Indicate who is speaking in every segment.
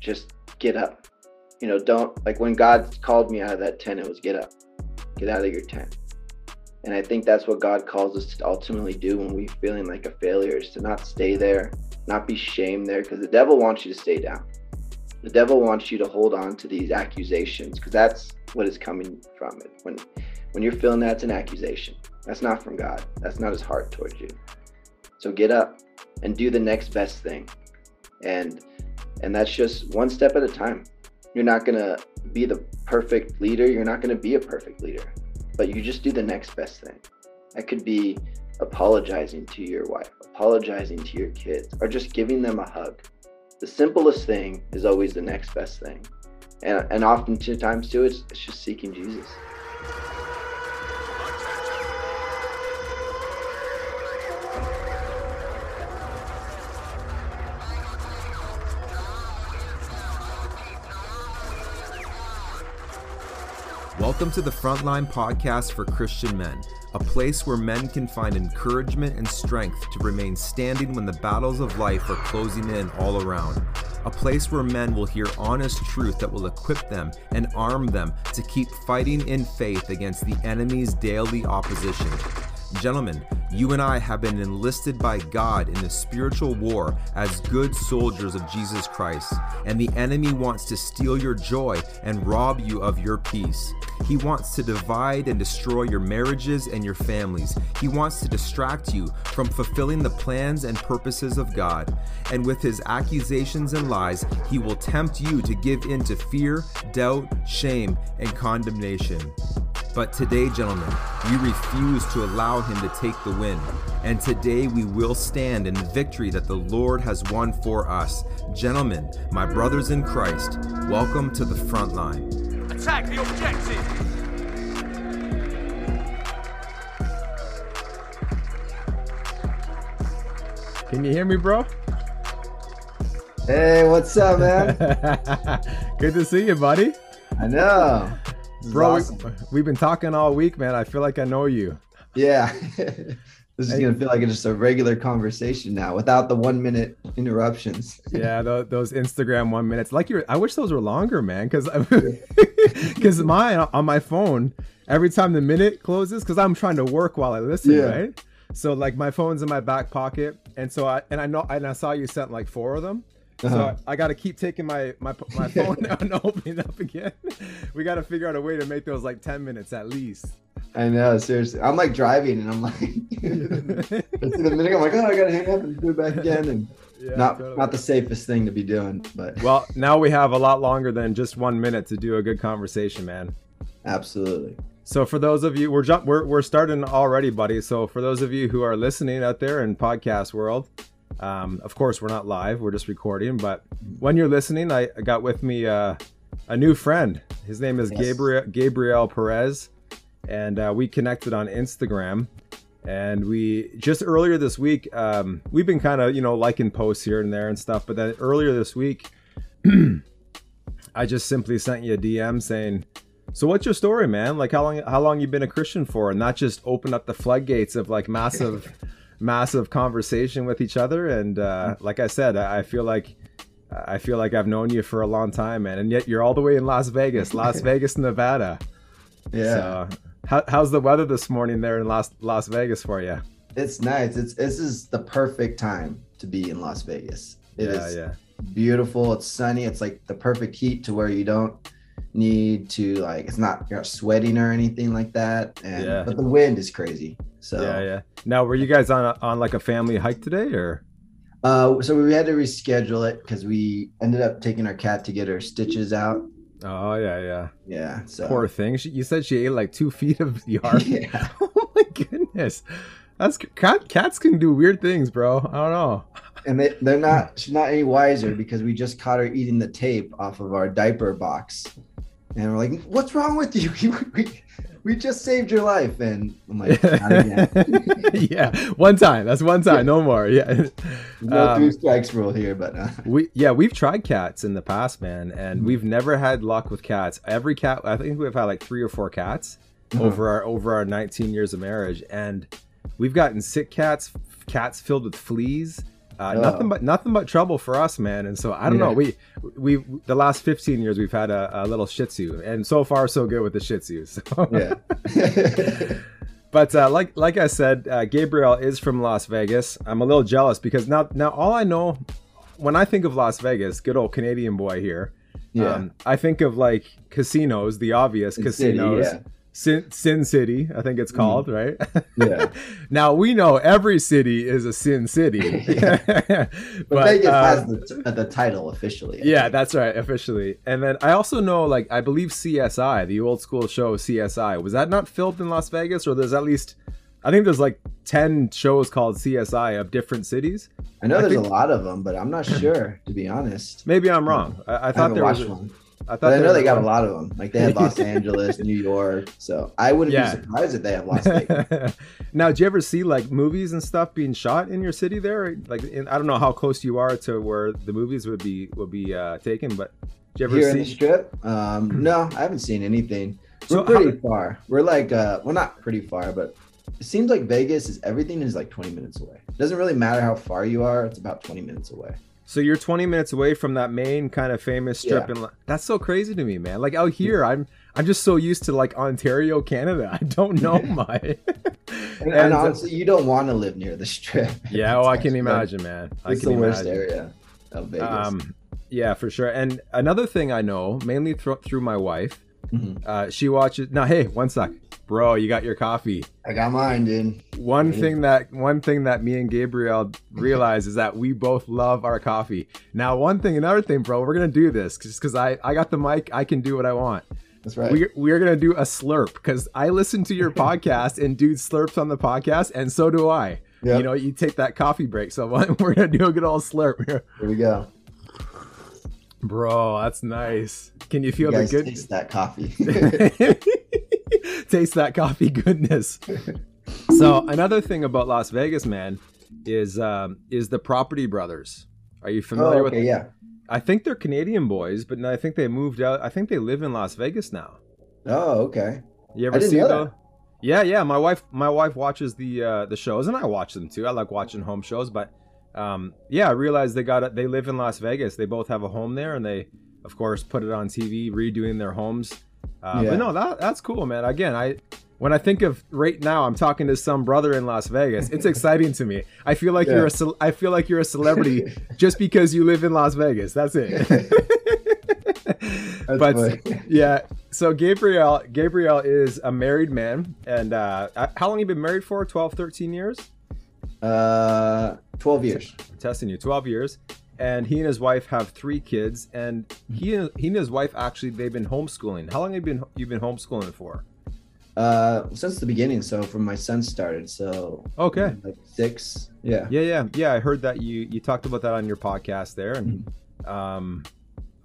Speaker 1: just get up. You know, don't like when God called me out of that tent, it was get up, get out of your tent. And I think that's what God calls us to ultimately do when we're feeling like a failure is to not stay there, not be shamed there, because the devil wants you to stay down. The devil wants you to hold on to these accusations because that's what is coming from it. When when you're feeling that's an accusation. That's not from God. That's not his heart towards you. So get up and do the next best thing. And and that's just one step at a time. You're not going to be the perfect leader. You're not going to be a perfect leader. But you just do the next best thing. That could be apologizing to your wife, apologizing to your kids, or just giving them a hug. The simplest thing is always the next best thing. And, and oftentimes, too, it's, it's just seeking Jesus.
Speaker 2: Welcome to the Frontline Podcast for Christian Men, a place where men can find encouragement and strength to remain standing when the battles of life are closing in all around. A place where men will hear honest truth that will equip them and arm them to keep fighting in faith against the enemy's daily opposition. Gentlemen, you and I have been enlisted by God in the spiritual war as good soldiers of Jesus Christ, and the enemy wants to steal your joy and rob you of your peace. He wants to divide and destroy your marriages and your families. He wants to distract you from fulfilling the plans and purposes of God. And with his accusations and lies, he will tempt you to give in to fear, doubt, shame, and condemnation. But today, gentlemen, you refuse to allow him to take the win. And today we will stand in the victory that the Lord has won for us. Gentlemen, my brothers in Christ, welcome to the front line.
Speaker 3: Attack the objective!
Speaker 4: Can you hear me, bro?
Speaker 1: Hey, what's up, man?
Speaker 4: Good to see you, buddy.
Speaker 1: I know.
Speaker 4: Bro, awesome. we, have been talking all week, man. I feel like I know you.
Speaker 1: Yeah. this is going to feel like it's just a regular conversation now without the one minute interruptions.
Speaker 4: yeah, those, those, Instagram one minutes. Like you I wish those were longer, man, because because mine on my phone, every time the minute closes, because I'm trying to work while I listen, yeah. right? So like my phone's in my back pocket, and so I and I know and I saw you sent like four of them. Uh-huh. So I, I got to keep taking my my my phone down and opening up again. we got to figure out a way to make those like ten minutes at least.
Speaker 1: I know, seriously. I'm like driving, and I'm like, the minute I'm like, oh, I gotta hang up and do it back again, and yeah, not totally. not the safest thing to be doing. But
Speaker 4: well, now we have a lot longer than just one minute to do a good conversation, man.
Speaker 1: Absolutely.
Speaker 4: So for those of you, we're jump, we're we're starting already, buddy. So for those of you who are listening out there in podcast world, um, of course, we're not live; we're just recording. But when you're listening, I, got with me uh, a new friend. His name is yes. Gabriel Gabriel Perez, and uh, we connected on Instagram. And we just earlier this week, um, we've been kind of you know liking posts here and there and stuff. But then earlier this week, I just simply sent you a DM saying, "So what's your story, man? Like how long how long you been a Christian for?" And not just open up the floodgates of like massive massive conversation with each other. And uh, like I said, I feel like I feel like I've known you for a long time, man. And yet you're all the way in Las Vegas, Las Vegas, Nevada.
Speaker 1: Yeah. So,
Speaker 4: how, how's the weather this morning there in Las Las Vegas for you?
Speaker 1: It's nice. It's this is the perfect time to be in Las Vegas. It
Speaker 4: yeah,
Speaker 1: is
Speaker 4: yeah.
Speaker 1: beautiful. It's sunny. It's like the perfect heat to where you don't need to like it's not you're not sweating or anything like that. And yeah. but the wind is crazy. So
Speaker 4: yeah, yeah. Now, were you guys on a, on like a family hike today, or?
Speaker 1: Uh, so we had to reschedule it because we ended up taking our cat to get her stitches out.
Speaker 4: Oh yeah, yeah,
Speaker 1: yeah. So
Speaker 4: poor thing. She, you said she ate like two feet of yard.
Speaker 1: yeah.
Speaker 4: oh my goodness, that's cat. Cats can do weird things, bro. I don't know.
Speaker 1: And they they're not. She's not any wiser because we just caught her eating the tape off of our diaper box, and we're like, "What's wrong with you?" we we just saved your life and i'm like
Speaker 4: yeah one time that's one time no more yeah
Speaker 1: no um, three strikes rule here but uh.
Speaker 4: we yeah we've tried cats in the past man and mm-hmm. we've never had luck with cats every cat i think we've had like three or four cats mm-hmm. over our over our 19 years of marriage and we've gotten sick cats cats filled with fleas Uh,
Speaker 1: Oh.
Speaker 4: Nothing but nothing but trouble for us, man. And so I don't know. We we the last 15 years we've had a, a little Shih Tzu, and so far so good with the Shih Tzu. So.
Speaker 1: Yeah.
Speaker 4: But uh, like like I said, uh, Gabriel is from Las Vegas. I'm a little jealous because now now all I know when I think of Las Vegas, good old Canadian boy here.
Speaker 1: yeah.
Speaker 4: Um, I think of like casinos, the obvious
Speaker 1: Sin City,
Speaker 4: casinos.
Speaker 1: yeah.
Speaker 4: Sin, Sin City, I think it's called, right?
Speaker 1: Yeah.
Speaker 4: now we know every city is a Sin City,
Speaker 1: But,
Speaker 4: but,
Speaker 1: Vegas
Speaker 4: uh,
Speaker 1: has the, the title officially. I
Speaker 4: yeah,
Speaker 1: think.
Speaker 4: that's right, officially. And then I also know, like, I believe CSI, the old school show CSI, was that not filmed in Las Vegas, or there's at least, I think there's like ten shows called CSI of different cities.
Speaker 1: I know
Speaker 4: I
Speaker 1: there's
Speaker 4: think-
Speaker 1: a lot of them, but I'm not sure to be honest.
Speaker 4: Maybe I'm wrong. I, I
Speaker 1: I
Speaker 4: thought
Speaker 1: haven't
Speaker 4: there was.
Speaker 1: one,
Speaker 4: I thought
Speaker 1: but I know they got a lot of them. Like they had Los Angeles, New York. So I wouldn't
Speaker 4: Yeah.
Speaker 1: be surprised if they have Las Vegas.
Speaker 4: now, do you ever see like movies and stuff being shot in your city there? Like, in, I don't know how close you are to where the movies would be would be uh, taken, but do you ever
Speaker 1: Here in the
Speaker 4: see?
Speaker 1: strip, um, no, I haven't seen anything. We're
Speaker 4: So
Speaker 1: pretty
Speaker 4: how-
Speaker 1: far. We're like, uh, well, not pretty far, but it seems like Vegas is everything is like 20 minutes away. It doesn't really matter how far you are; it's about 20 minutes away.
Speaker 4: So you're 20 minutes away from that main kind of famous strip,
Speaker 1: Yeah.
Speaker 4: in La- that's so crazy to me, man. Like out here, I'm I'm just so used to like Ontario, Canada. I don't know my.
Speaker 1: And,
Speaker 4: And,
Speaker 1: and honestly, you don't want to live near the strip.
Speaker 4: yeah, oh, I can imagine, man. I
Speaker 1: It's
Speaker 4: can
Speaker 1: the worst
Speaker 4: imagine.
Speaker 1: area of Vegas.
Speaker 4: Um, yeah, for sure. And another thing I know, mainly thro- through my wife,
Speaker 1: Mhm.
Speaker 4: uh, she watches. Now, hey, one sec, bro, you got your coffee.
Speaker 1: I got mine, dude.
Speaker 4: One thing that one thing that me and Gabriel realize is that we both love our coffee. Now, one thing, another thing, bro, we're gonna do this just because I I got the mic, I can do what I want.
Speaker 1: That's right.
Speaker 4: We're, we're gonna do a slurp because I listen to your podcast and dude slurps on the podcast, and so do I.
Speaker 1: Yep.
Speaker 4: You know, you take that coffee break, so we're gonna do a good old slurp here,
Speaker 1: we go.
Speaker 4: bro. That's nice. Can you feel
Speaker 1: you
Speaker 4: the good?
Speaker 1: taste that coffee.
Speaker 4: taste that coffee goodness. so another thing about Las Vegas, man, is um, is the Property Brothers. Are you
Speaker 1: oh,
Speaker 4: familiar
Speaker 1: okay,
Speaker 4: with?
Speaker 1: yeah.
Speaker 4: I think they're Canadian boys, but I think they moved out. I think they live in Las Vegas now.
Speaker 1: Oh, okay.
Speaker 4: You ever see
Speaker 1: know
Speaker 4: the?
Speaker 1: that.
Speaker 4: Yeah, yeah. My wife, my wife watches the uh, the shows, and I watch them too. I like watching home shows, but um, yeah, I realized they got. They live in Las Vegas. They both have a home there, and they, of course, put it on TV, redoing their homes. Uh,
Speaker 1: Yeah.
Speaker 4: But no, that that's cool, man. Again, I when I think of right now, I'm talking to some brother in Las Vegas. It's exciting to me. I feel like
Speaker 1: Yeah.
Speaker 4: you're a cel- I feel like you're a celebrity just because you live in Las Vegas. That's it.
Speaker 1: That's
Speaker 4: but
Speaker 1: funny.
Speaker 4: yeah, so Gabriel Gabriel is a married man, and uh, how long you been married for? 12, 13 years.
Speaker 1: Uh, 12 years.
Speaker 4: I'm testing you, twelve years. And he and his wife have three kids, and he and he and his wife actually they've been homeschooling. How long have you been you've been homeschooling for?
Speaker 1: Uh, since the beginning. So from my son started. So
Speaker 4: Okay.
Speaker 1: like six. Yeah.
Speaker 4: Yeah, yeah, yeah. I heard that you you talked about that on your podcast there, and um,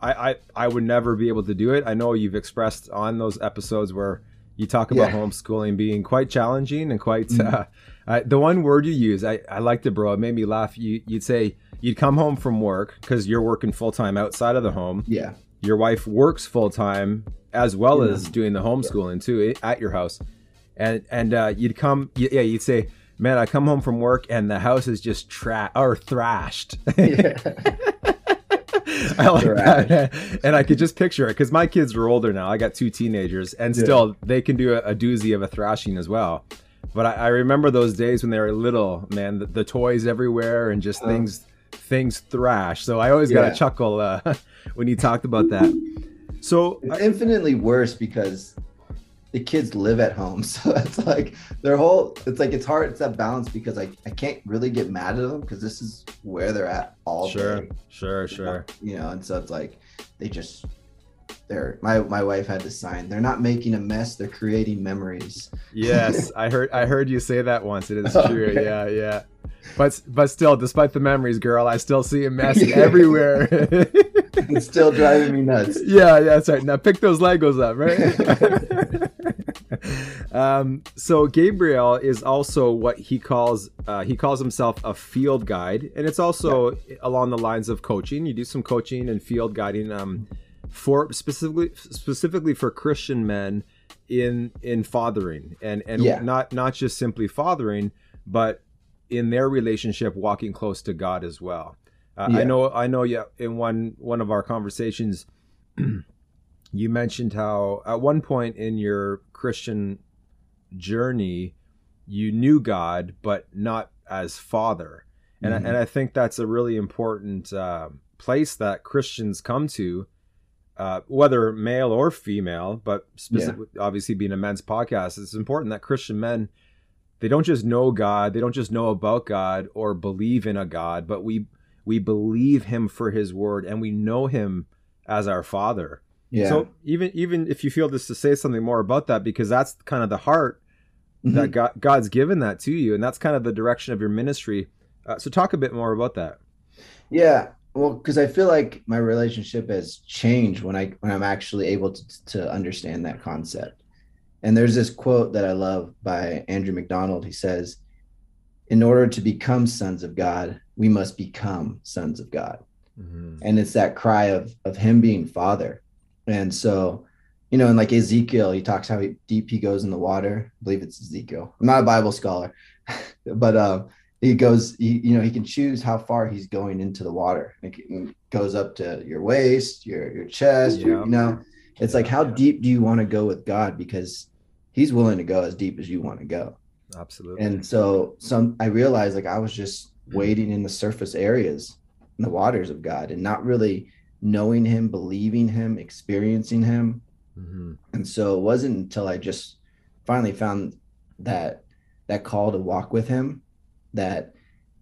Speaker 4: I I I would never be able to do it. I know you've expressed on those episodes where you talk about
Speaker 1: Yeah.
Speaker 4: homeschooling being quite challenging and quite
Speaker 1: Mhm.
Speaker 4: uh, uh, the one word you use. I I liked it, bro. It made me laugh. You you'd say you'd come home from work because you're working full time outside of the home.
Speaker 1: Yeah.
Speaker 4: Your wife works full time as well
Speaker 1: Yeah.
Speaker 4: as doing the homeschooling too at your house, and and uh, you'd come yeah you'd say. Man, I come home from work and the house is just tra- or thrashed.
Speaker 1: Yeah.
Speaker 4: I like that. And I could just picture it because my kids are older now. I got two teenagers, and
Speaker 1: Yeah.
Speaker 4: still they can do a, a doozy of a thrashing as well. But I, I remember those days when they were little, man, the, the toys everywhere and just
Speaker 1: Uh.
Speaker 4: things things thrash. So I always got
Speaker 1: Yeah.
Speaker 4: to chuckle uh, when you talked about that. So
Speaker 1: It's infinitely worse because the kids live at home. So it's like their whole it's like it's hard it's that balance because I, I can't really get mad at them because this is where they're at all
Speaker 4: sure,
Speaker 1: day.
Speaker 4: sure, sure.
Speaker 1: You know, and so it's like they just they're my my wife had to sign. They're not making a mess, they're creating memories.
Speaker 4: Yes, I heard I heard you say that once. It is
Speaker 1: Okay.
Speaker 4: true. Yeah, yeah. But but still, despite the memories, girl, I still see a mess
Speaker 1: Yeah.
Speaker 4: everywhere.
Speaker 1: It's still driving me nuts.
Speaker 4: yeah, yeah, that's right. Now pick those Legos up, right? um, so Gabriel is also what he calls uh, he calls himself a field guide, and it's also along the lines of coaching. You do some coaching and field guiding um, for specifically specifically for Christian men in in fathering and and
Speaker 1: Yeah.
Speaker 4: not not just simply fathering, but in their relationship walking close to God as well. Uh,
Speaker 1: Yeah.
Speaker 4: I know, I know. Yeah, in one one of our conversations, you mentioned how at one point in your Christian journey, you knew God, but not as Father, and
Speaker 1: Mhm.
Speaker 4: I, and I think that's a really important uh, place that Christians come to, uh, whether male or female, but specific, obviously being a men's podcast, it's important that Christian men they don't just know God, they don't just know about God or believe in a God, but we we believe Him for His word and we know Him as our Father.
Speaker 1: Yeah.
Speaker 4: So even even if you feel this to say something more about that, because that's kind of the heart
Speaker 1: Mhm.
Speaker 4: that God, God's given that to you, and that's kind of the direction of your ministry. Uh, so talk a bit more about that.
Speaker 1: Yeah, well, because I feel like my relationship has changed when I when I'm actually able to to understand that concept. And there's this quote that I love by Andrew McDonald. He says, "In order to become sons of God, we must become sons of God." And it's that cry of of Him being Father. And so, you know, and like Ezekiel, he talks how he, deep he goes in the water. I believe it's Ezekiel. I'm not a Bible scholar, but um, he goes, he, you know, he can choose how far he's going into the water. It goes up to your waist, your your chest. your- you know, it's like how deep do you want to go with God because He's willing to go as deep as you want to go.
Speaker 4: Absolutely.
Speaker 1: And so, some I realized like I was just wading in the surface areas, in the waters of God, and not really knowing Him, believing Him, experiencing Him.
Speaker 4: Mhm.
Speaker 1: And so it wasn't until I just finally found that that call to walk with him that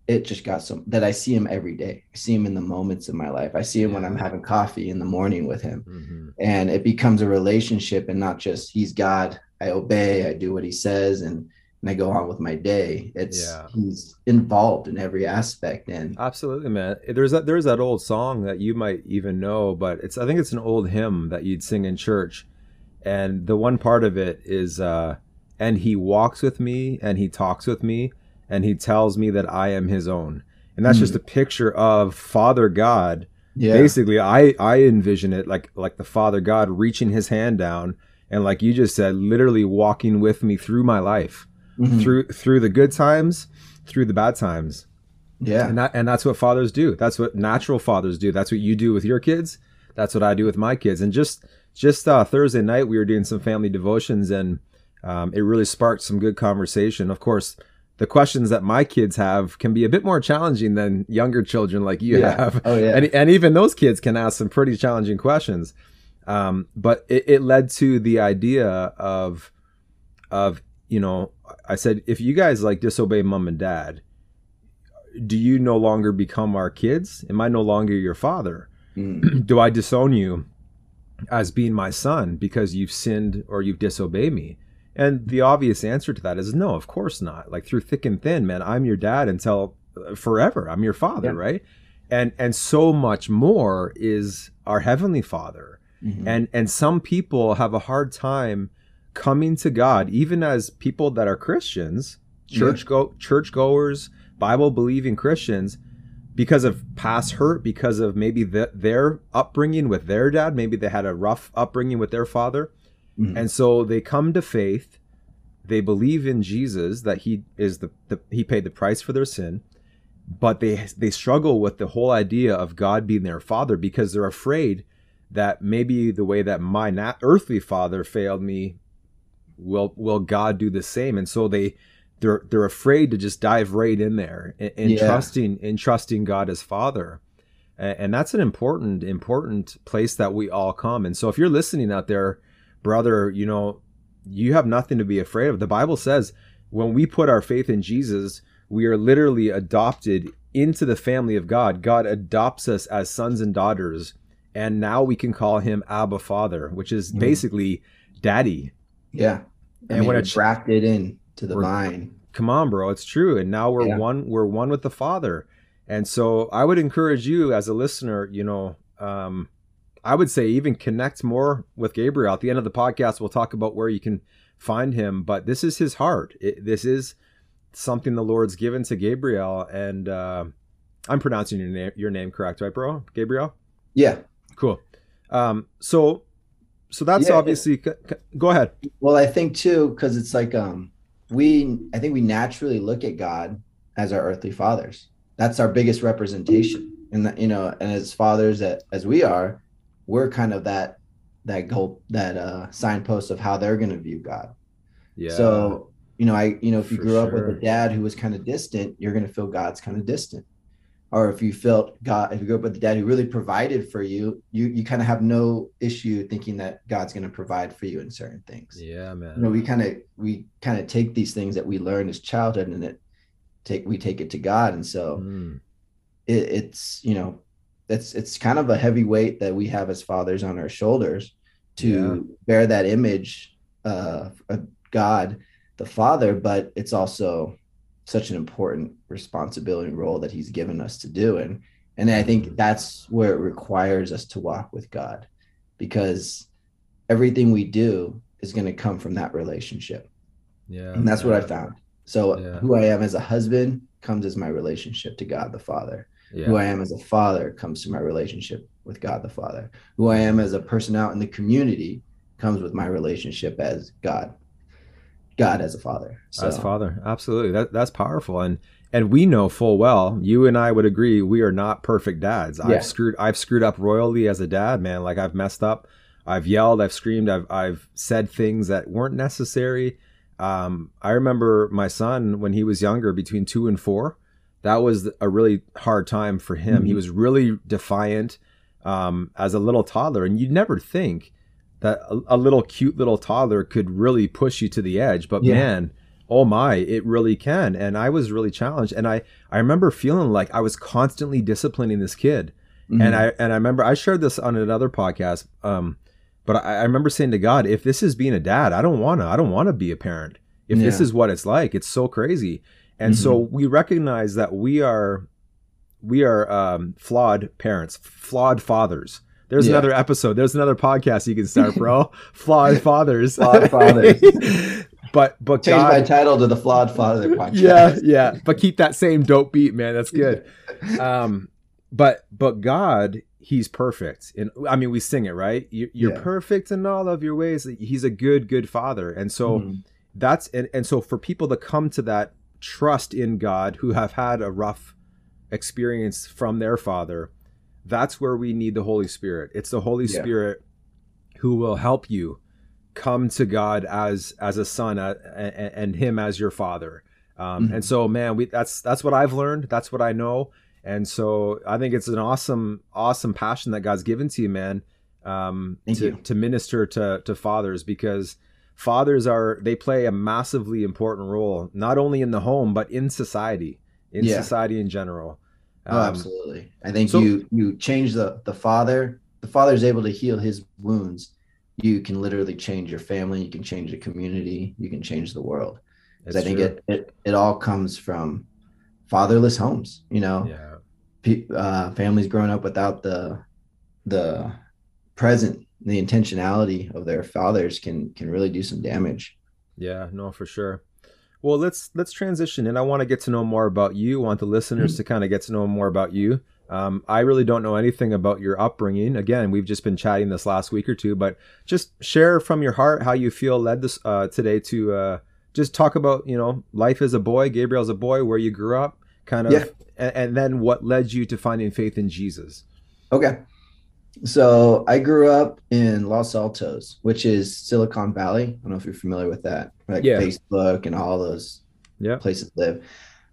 Speaker 1: it just got some that I see him every day. I see him in the moments of my life. I see him when I'm having coffee in the morning with him.
Speaker 4: Mhm.
Speaker 1: And it becomes a relationship and not just he's God, I obey, I do what he says and and I go on with my day. It's
Speaker 4: Yeah.
Speaker 1: he's involved in every aspect and
Speaker 4: Absolutely, man. There's that there's that old song that you might even know, but it's I think it's an old hymn that you'd sing in church. And the one part of it is uh and he walks with me and he talks with me and he tells me that I am his own. And that's
Speaker 1: Mhm.
Speaker 4: just a picture of Father God.
Speaker 1: yeah.
Speaker 4: Basically, I I envision it like like the Father God reaching his hand down and like you just said literally walking with me through my life.
Speaker 1: Mhm.
Speaker 4: Through through the good times, through the bad times.
Speaker 1: yeah.
Speaker 4: And that, and that's what fathers do. That's what natural fathers do. That's what you do with your kids. That's what I do with my kids. And just just uh, Thursday night, we were doing some family devotions, and um, it really sparked some good conversation. Of course, the questions that my kids have can be a bit more challenging than younger children like you
Speaker 1: Yeah.
Speaker 4: have.
Speaker 1: Oh, yeah.
Speaker 4: And, and even those kids can ask some pretty challenging questions. Um, but it, it led to the idea of of you know I said if you guys like disobey mom and dad, do you no longer become our kids? Am I no longer your father?
Speaker 1: Mm.
Speaker 4: do I disown you as being my son because you've sinned or you've disobeyed me? And the obvious answer to that is no, of course not. Like through thick and thin, man, I'm your dad until uh, forever. I'm your father,
Speaker 1: Yeah.
Speaker 4: right? And and so much more is our heavenly father.
Speaker 1: Mhm.
Speaker 4: And and some people have a hard time coming to God, even as people that are Christians, church go church goers, Bible believing Christians, because of past hurt, because of maybe the, their upbringing with their dad, maybe they had a rough upbringing with their father,
Speaker 1: Mhm.
Speaker 4: and so they come to faith. They believe in Jesus that he is the, the he paid the price for their sin, but they they struggle with the whole idea of God being their father because they're afraid that maybe the way that my na- earthly father failed me will will God do the same and so they they're they're afraid to just dive right in there in, in
Speaker 1: Yeah.
Speaker 4: trusting in trusting God as father and, and that's an important important place that we all come and so if you're listening out there brother you know you have nothing to be afraid of the bible says when we put our faith in Jesus we are literally adopted into the family of God God adopts us as sons and daughters and now we can call him Abba Father which is
Speaker 1: Mhm.
Speaker 4: basically daddy
Speaker 1: Yeah. I
Speaker 4: And
Speaker 1: mean,
Speaker 4: when
Speaker 1: we're
Speaker 4: it's-
Speaker 1: drafted in to the vine.
Speaker 4: come on bro it's true and now we're
Speaker 1: Yeah.
Speaker 4: one we're one with the father and so i would encourage you as a listener you know um i would say even connect more with gabriel. At the end of the podcast we'll talk about where you can find him but this is his heart. It, this is something the lord's given to gabriel and uh i'm pronouncing your name your name correct right bro? Gabriel?
Speaker 1: Yeah.
Speaker 4: cool. Um so so that's
Speaker 1: Yeah,
Speaker 4: obviously c- c- go ahead.
Speaker 1: Well, I think too, because it's like um we I think we naturally look at God as our earthly fathers. That's our biggest representation. And that, you know, and as fathers that as we are, we're kind of that that goal that uh signpost of how they're gonna view God.
Speaker 4: Yeah.
Speaker 1: So, you know, I you know, if you grew up with a dad who was kind of distant, you're gonna feel God's kind of distant. Or if you felt God, if you grew up with a dad who really provided for you, you you kind of have no issue thinking that God's gonna provide for you in certain things
Speaker 4: yeah, man.
Speaker 1: you know we kind of we kind of take these things that we learn as childhood and it take we take it to god and so
Speaker 4: Mm,
Speaker 1: it, it's you know it's it's kind of a heavy weight that we have as fathers on our shoulders to
Speaker 4: Yeah.
Speaker 1: bear that image uh, of god the father but it's also such an important responsibility and role that he's given us to do and and i think that's where it requires us to walk with god because everything we do is going to come from that relationship
Speaker 4: yeah.
Speaker 1: and that's what I found. So
Speaker 4: Yeah.
Speaker 1: who I am as a husband comes as my relationship to God the Father.
Speaker 4: Yeah.
Speaker 1: Who I am as a father comes to my relationship with God the Father. Who I am as a person out in the community comes with my relationship as God. God as a father. So
Speaker 4: as father absolutely that that's powerful and and we know full well you and i would agree we are not perfect dads
Speaker 1: Yeah.
Speaker 4: i've screwed i've screwed up royally as a dad man like i've messed up i've yelled i've screamed i've i've said things that weren't necessary um i remember my son when he was younger between 2 and 4 that was a really hard time for him he
Speaker 1: Mhm.
Speaker 4: was really defiant um as a little toddler and you'd never think that a, a little cute little toddler could really push you to the edge but
Speaker 1: Yeah.
Speaker 4: man oh my it really can and i was really challenged and i i remember feeling like i was constantly disciplining this kid
Speaker 1: Mhm.
Speaker 4: and i and i remember i shared this on another podcast um but I, I remember saying to god if this is being a dad i don't want to i don't want to be a parent if this is what it's like it's so crazy and so we recognize that we are we are um flawed parents flawed fathers there's
Speaker 1: Yeah.
Speaker 4: another episode there's another podcast you can start bro flawed fathers
Speaker 1: Flawed fathers.
Speaker 4: but but
Speaker 1: change
Speaker 4: god
Speaker 1: my title to the Flawed Father podcast.
Speaker 4: yeah, yeah. But keep that same dope beat, man. That's good. Um, but but God, He's perfect, and I mean we sing it right. You, you're
Speaker 1: Yeah.
Speaker 4: perfect in all of your ways. He's a good, good Father, and so
Speaker 1: Mhm.
Speaker 4: that's and, and so for people to come to that trust in God who have had a rough experience from their Father, that's where we need the Holy Spirit. It's the Holy
Speaker 1: Yeah.
Speaker 4: Spirit who will help you come to God as as a son uh, and, and Him as your Father. Um,
Speaker 1: Mhm.
Speaker 4: And so, man, we that's that's what I've learned. That's what I know. And so, I think it's an awesome, awesome passion that God's given to you, man, um,
Speaker 1: Thank
Speaker 4: to
Speaker 1: you.
Speaker 4: to minister to to fathers because fathers are they play a massively important role not only in the home but in society, in
Speaker 1: Yeah.
Speaker 4: society in general.
Speaker 1: Oh,
Speaker 4: Um,
Speaker 1: absolutely. I think
Speaker 4: so-
Speaker 1: you you change the the father. The father is able to heal his wounds. You can literally change your family. You can change the community. You can change the world. 'Cause
Speaker 4: it's
Speaker 1: I think
Speaker 4: true.
Speaker 1: it, it it all comes from fatherless homes. You know,
Speaker 4: yeah,
Speaker 1: Pe- uh, families growing up without the the present, the intentionality of their fathers can can really do some damage.
Speaker 4: Yeah, no, for sure. Well, let's let's transition, and I want to get to know more about you. I want the listeners to kind of get to know more about you. Um, I really don't know anything about your upbringing. Again, we've just been chatting this last week or two, but just share from your heart how you feel led this uh, today to uh, just talk about you know life as a boy, Gabriel as a boy, where you grew up, kind of,
Speaker 1: Yeah.
Speaker 4: and, and then what led you to finding faith in Jesus.
Speaker 1: Okay. So I grew up in Los Altos, which is Silicon Valley. I don't know if you're familiar with that, like
Speaker 4: Yeah.
Speaker 1: Facebook and all those
Speaker 4: Yeah.
Speaker 1: places live.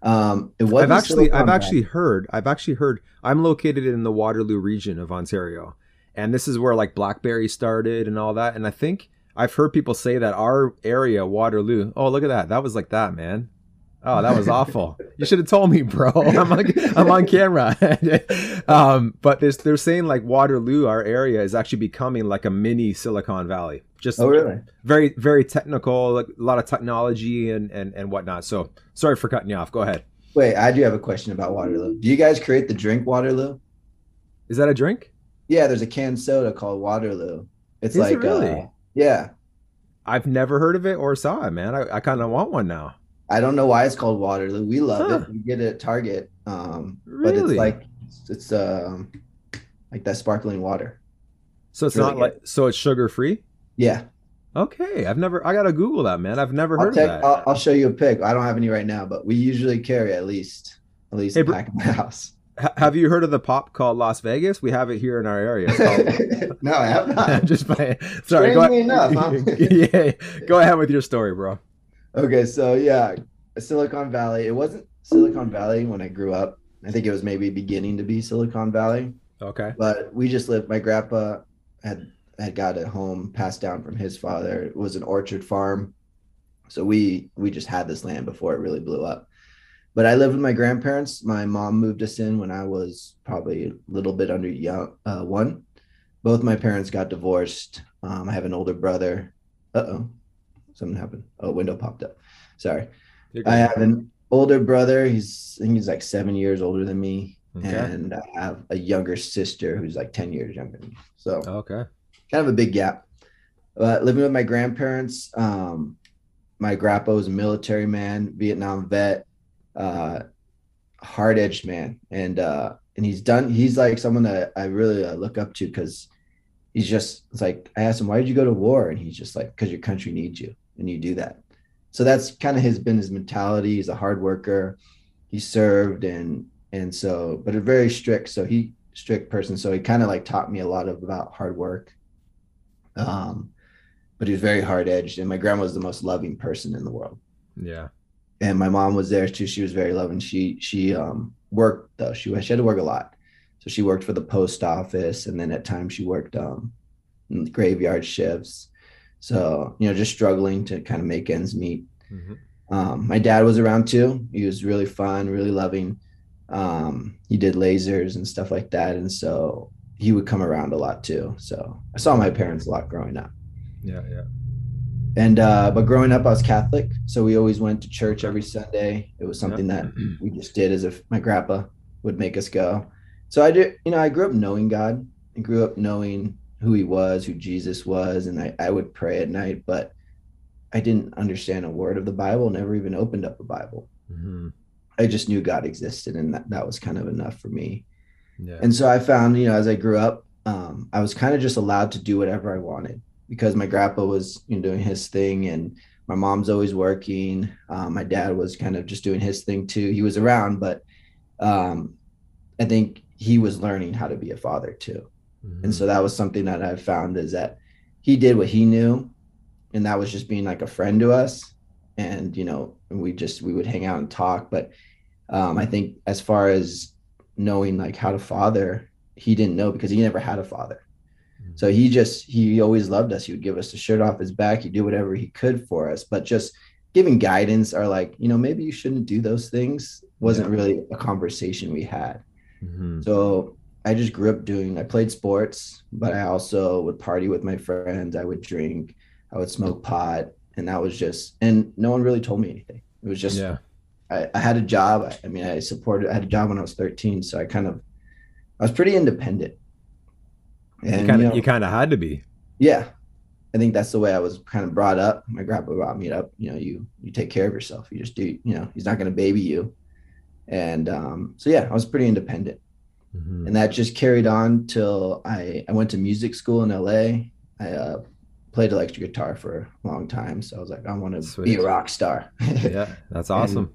Speaker 1: Um, it wasn't
Speaker 4: I've actually
Speaker 1: Silicon
Speaker 4: I've
Speaker 1: Valley.
Speaker 4: actually heard I've actually heard I'm located in the Waterloo region of Ontario. And this is where like BlackBerry started and all that. And I think I've heard people say that our area, Waterloo, oh look at that. That was like that, man. Oh, that was awful. You should have told me, bro. I'm on, I'm on camera. um, but there's, they're saying like Waterloo, our area, is actually becoming like a mini Silicon Valley. Just
Speaker 1: Oh, really?
Speaker 4: very, very technical, like, a lot of technology and, and, and whatnot. So sorry for cutting you off. Go ahead.
Speaker 1: Wait, I do have a question about Waterloo. Do you guys create the drink Waterloo?
Speaker 4: Is that a drink?
Speaker 1: Yeah, there's a canned soda called Waterloo. It's
Speaker 4: Is it really?
Speaker 1: uh, yeah.
Speaker 4: I've never heard of it or saw it, man. I, I kind of want one now.
Speaker 1: I don't know why it's called Waterloo. We love
Speaker 4: Huh.
Speaker 1: it. We get it at Target. Um, but it's like it's um like that sparkling water.
Speaker 4: So it's
Speaker 1: really
Speaker 4: not like so it's sugar free.
Speaker 1: Yeah.
Speaker 4: Okay, I've never. I gotta Google that, man. I've never
Speaker 1: I'll,
Speaker 4: heard
Speaker 1: take,
Speaker 4: of that.
Speaker 1: I'll, I'll show you a pic. I don't have any right now, but we usually carry at least at least
Speaker 4: Hey,
Speaker 1: a pack in my house.
Speaker 4: Have you heard of the pop called Las Vegas? We have it here in our area. Called-
Speaker 1: no, I have not.
Speaker 4: just playing. Sorry. Go ahead.
Speaker 1: enough, huh?
Speaker 4: yeah. Go ahead with your story, bro.
Speaker 1: Okay, so yeah, Silicon Valley. It wasn't Silicon Valley when I grew up. I think it was maybe beginning to be Silicon Valley,
Speaker 4: Okay.
Speaker 1: but we just lived. My grandpa had had got a home passed down from his father. It was an orchard farm, so we we just had this land before it really blew up. But I lived with my grandparents. My mom moved us in when I was probably a little bit under young uh, one. Both my parents got divorced. Um, I have an older brother. Uh oh, something happened. Oh, window popped up. Sorry. I have an older brother. He's I think he's like seven years older than me,
Speaker 4: Okay.
Speaker 1: and I have a younger sister who's like ten years younger than me. So
Speaker 4: Okay.
Speaker 1: kind of a big gap. But living with my grandparents, um, my grandpa was a military man, Vietnam vet, uh, hard edged man, and uh, and he's done. He's like someone that I really uh, look up to because he's just it's like I asked him why did you go to war, and he's just like because your country needs you, and you do that. So that's kind of his been his mentality. He's a hard worker. He served and and so, but a very strict. So he strict person. So he kind of like taught me a lot of about hard work um, but he was very hard edged, and my grandma was the most loving person in the world.
Speaker 4: Yeah.
Speaker 1: And my mom was there too. She was very loving. She she um, worked though. She she had to work a lot, so she worked for the post office, and then at times she worked um, in graveyard shifts. So you know, just struggling to kind of make ends meet.
Speaker 4: Mhm.
Speaker 1: Um, my dad was around too. He was really fun, really loving. Um, he did lasers and stuff like that, and so he would come around a lot too. So I saw my parents a lot growing up.
Speaker 4: Yeah. Yeah.
Speaker 1: And uh, but growing up, I was Catholic, so we always went to church every Sunday. It was something
Speaker 4: Yeah.
Speaker 1: that we just did as if my grandpa would make us go. So I did, you know, I grew up knowing God. I grew up knowing who He was, who Jesus was, and I, I would pray at night, but I didn't understand a word of the Bible. Never even opened up a Bible.
Speaker 4: Mhm.
Speaker 1: I just knew God existed, and that, that was kind of enough for me.
Speaker 4: Yeah.
Speaker 1: And so I found, you know, as I grew up, um, I was kind of just allowed to do whatever I wanted because my grandpa was, you know, doing his thing, and my mom's always working. Um, my dad was kind of just doing his thing too. He was around, but um, I think he was learning how to be a father too.
Speaker 4: Mhm.
Speaker 1: And so that was something that I found is that he did what he knew, and that was just being like a friend to us. And you know, we just we would hang out and talk. But um, I think as far as knowing like how to father, he didn't know because he never had a father.
Speaker 4: Mhm.
Speaker 1: So he just he always loved us. He would give us the shirt off his back. He'd do whatever he could for us. But just giving guidance or like, you know, maybe you shouldn't do those things wasn't
Speaker 4: Yeah.
Speaker 1: really a conversation we had.
Speaker 4: Mhm.
Speaker 1: So I just grew up doing, I played sports, but I also would party with my friends. I would drink, I would smoke pot. And that was just, and no one really told me anything. It was just,
Speaker 4: yeah.
Speaker 1: I, I had a job. I, mean, I supported, I had a job when I was 13. So I kind of, I was pretty independent.
Speaker 4: You
Speaker 1: And,
Speaker 4: kind
Speaker 1: you
Speaker 4: of
Speaker 1: know,
Speaker 4: you kind of had to be.
Speaker 1: yeah, I think that's the way I was kind of brought up. My grandpa brought me up. You know, you you take care of yourself. You just do. You know, he's not going to baby you. And um, so yeah, I was pretty independent
Speaker 4: Mhm.
Speaker 1: and that just carried on till I, I went to music school in LA. I uh, played electric guitar for a long time, so I was like, I want to be a rock star.
Speaker 4: yeah, that's awesome.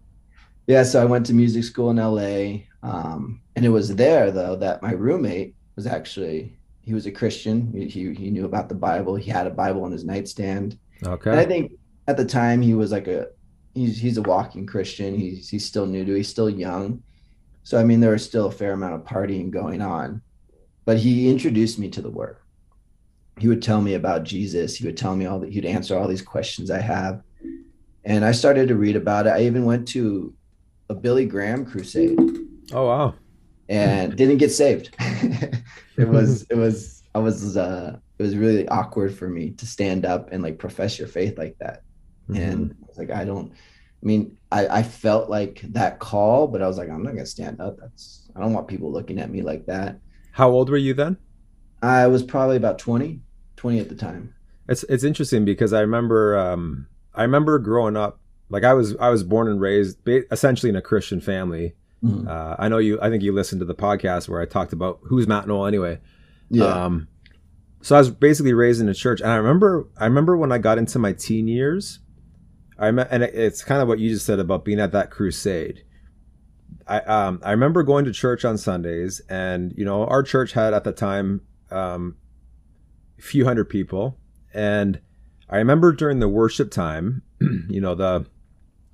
Speaker 1: yeah, so I went to music school in LA, um, and it was there though that my roommate was actually he was a Christian. He, he he knew about the Bible. He had a Bible on his nightstand, Okay. and I think at the time he was like a he's he's a walking Christian. He's he's still new to. He's still young, so I mean there was still a fair amount of partying going on. But he introduced me to the Word. He would tell me about Jesus. He would tell me all that. He'd answer all these questions I have, and I started to read about it. I even went to a Billy Graham crusade
Speaker 4: Oh wow.
Speaker 1: and didn't get saved. it was it was I was uh it was really awkward for me to stand up and like profess your faith like that.
Speaker 4: Mhm.
Speaker 1: And I was like, I don't I mean, I, I felt like that call, but I was like, I'm not gonna stand up. That's I don't want people looking at me like that.
Speaker 4: how old were you then?
Speaker 1: I was probably about 20, 20 at the time.
Speaker 4: It's it's interesting because I remember um, I remember growing up like I was I was born and raised essentially in a Christian family.
Speaker 1: Mhm.
Speaker 4: Uh, I know you. I think you listened to the podcast where I talked about who's Matt Knoll anyway.
Speaker 1: Yeah.
Speaker 4: Um, so I was basically raised in a church, and I remember I remember when I got into my teen years, I met, and it's kind of what you just said about being at that crusade. I um I remember going to church on Sundays, and you know our church had at the time um a few hundred people, and I remember during the worship time, you know the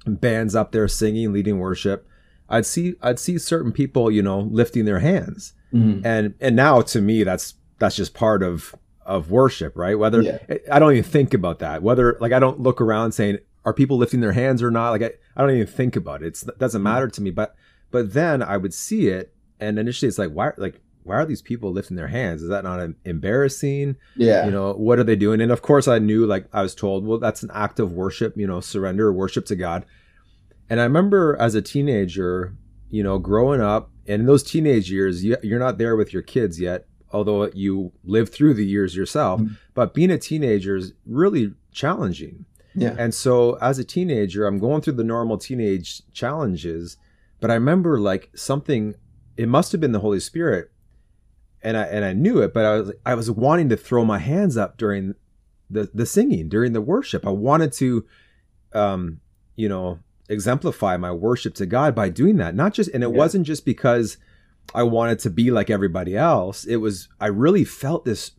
Speaker 4: bands up there singing, leading worship. I'd see I'd see certain people, you know, lifting their hands,
Speaker 1: Mhm.
Speaker 4: and and now to me that's that's just part of of worship, right? Whether
Speaker 1: Yeah.
Speaker 4: I don't even think about that. Whether like I don't look around saying are people lifting their hands or not. Like I, I don't even think about it. It's, it doesn't matter to me. But but then I would see it, and initially it's like why like why are these people lifting their hands? Is that not embarrassing?
Speaker 1: Yeah.
Speaker 4: You know what are they doing? And of course I knew like I was told well that's an act of worship. You know surrender worship to God. And I remember as a teenager, you know, growing up, and in those teenage years, you, you're not there with your kids yet, although you live through the years yourself.
Speaker 1: Mhm.
Speaker 4: But being a teenager is really challenging.
Speaker 1: Yeah.
Speaker 4: And so as a teenager, I'm going through the normal teenage challenges, but I remember like something it must have been the Holy Spirit. And I and I knew it, but I was I was wanting to throw my hands up during the the singing, during the worship. I wanted to um you know, exemplify my worship to God by doing that. Not just and it
Speaker 1: Yeah.
Speaker 4: wasn't just because I wanted to be like everybody else. It was I really felt this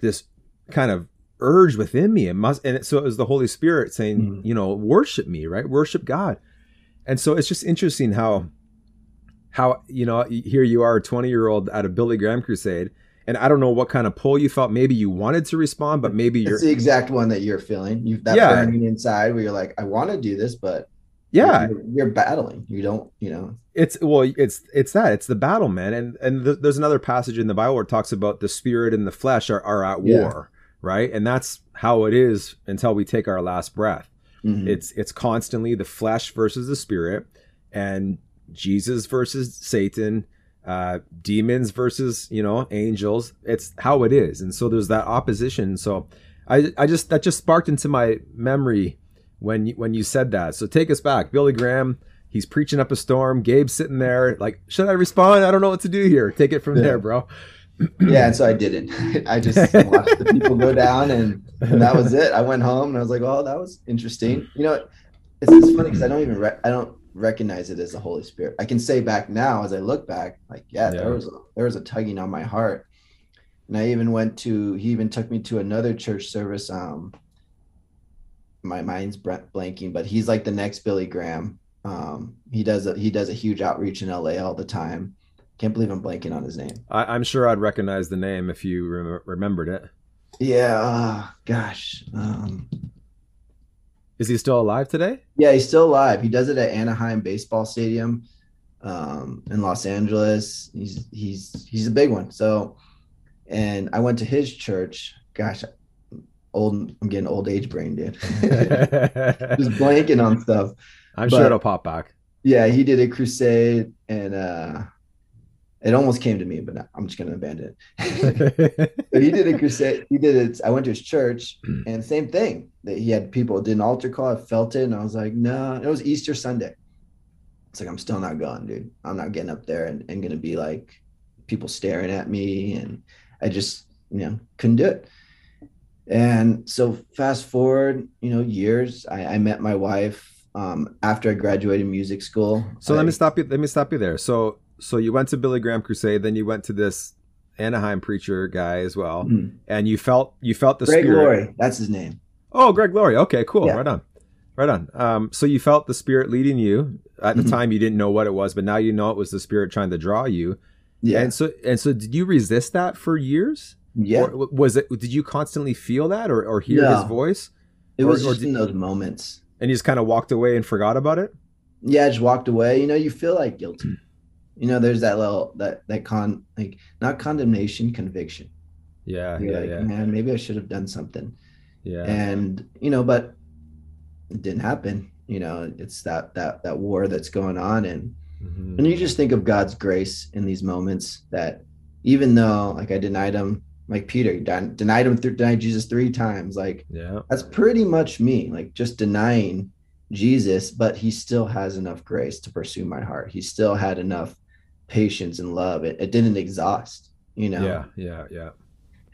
Speaker 4: this kind of urge within me. It must and so it was the Holy Spirit saying,
Speaker 1: Mhm.
Speaker 4: you know, worship me, right? Worship God. And so it's just interesting how how you know here you are a 20 year old at a billy graham crusade and i don't know what kind of pull you felt maybe you wanted to respond but maybe you're
Speaker 1: It's the exact one that you're feeling. You've that
Speaker 4: Yeah.
Speaker 1: burning inside where you're like, I want to do this, but
Speaker 4: yeah
Speaker 1: you're, you're battling. You don't, you know.
Speaker 4: it's well it's it's that it's the battle man and and th- there's another passage in the bible where it talks about the spirit and the flesh are, are at
Speaker 1: Yeah.
Speaker 4: war right? And that's how it is until we take our last breath.
Speaker 1: Mhm.
Speaker 4: it's it's constantly the flesh versus the spirit and jesus versus satan uh demons versus you know angels. It's how it is. And so there's that opposition. So i i just that just sparked into my memory when you, when you said that. So take us back. Billy graham he's preaching up a storm. Gabe's sitting there like should i respond? I don't know what to do here. Take it from
Speaker 1: Yeah.
Speaker 4: there bro
Speaker 1: yeah, and so I didn't. I just watched the people go down, and, and that was it. I went home, and I was like, "Oh, that was interesting." You know, it's, it's funny because I don't even re- I don't recognize it as the Holy Spirit. I can say back now, as I look back, like, yeah,
Speaker 4: Yeah.
Speaker 1: there was a, there was a tugging on my heart, and I even went to. He even took me to another church service. Um, my mind's blanking, but he's like the next Billy Graham. Um, he does a he does a huge outreach in LA all the time. Can't believe I'm blanking on his name.
Speaker 4: I, i'm sure i'd recognize the name if you rem- remembered it
Speaker 1: Yeah, uh, gosh. Um,
Speaker 4: is he still alive today
Speaker 1: yeah, he's still alive. He does it at Anaheim Baseball Stadium um, in Los Angeles. He's he's he's a big one. So, and I went to his church. Gosh, old. I'm getting old age brain, dude. Just blanking on stuff.
Speaker 4: I'm sure it'll pop back.
Speaker 1: Yeah, he did a crusade, and uh, it almost came to me, but I'm just gonna abandon it. But he did a crusade. He did it. I went to his church, and same thing. That he had people did an altar call. I felt it, and I was like, no. It was Easter Sunday. It's like I'm still not going, dude. I'm not getting up there and, and gonna be like people staring at me, and I just you know couldn't do it. And so fast forward, you know, years. I, I met my wife um, after I graduated music school.
Speaker 4: so let me stop you. Let me stop you there. So so you went to Billy Graham Crusade, then you went to this Anaheim preacher guy as well,
Speaker 1: Mhm.
Speaker 4: and you felt you felt the
Speaker 1: Greg
Speaker 4: spirit.
Speaker 1: Laurie, that's his name.
Speaker 4: Oh, Greg Laurie. Okay, cool.
Speaker 1: Yeah.
Speaker 4: Right on. Right on. Um, so you felt the spirit leading you. At the
Speaker 1: Mhm.
Speaker 4: time, you didn't know what it was, but now you know it was the spirit trying to draw you.
Speaker 1: Yeah,
Speaker 4: And so and so, did you resist that for years?
Speaker 1: yeah.
Speaker 4: Or was it? Did you constantly feel that or, or hear
Speaker 1: No.
Speaker 4: his voice,
Speaker 1: it
Speaker 4: or-
Speaker 1: was
Speaker 4: or
Speaker 1: just in those moments.
Speaker 4: and you just kind of walked away and forgot about it?
Speaker 1: yeah, I just walked away. You know, you feel like guilty. You know, there's that little that that con like not condemnation, conviction.
Speaker 4: Yeah,
Speaker 1: You're
Speaker 4: yeah,
Speaker 1: like,
Speaker 4: yeah,
Speaker 1: man, maybe I should have done something.
Speaker 4: yeah.
Speaker 1: And you know, but it didn't happen. You know, it's that that that war that's going on, and
Speaker 4: Mhm.
Speaker 1: and you just think of God's grace in these moments that even though like I denied him, like Peter denied him, th- denied Jesus three times, like
Speaker 4: Yeah.
Speaker 1: that's pretty much me, like just denying Jesus, but he still has enough grace to pursue my heart. He still had enough patience and love. It, it didn't exhaust, you know?
Speaker 4: Yeah, yeah, yeah.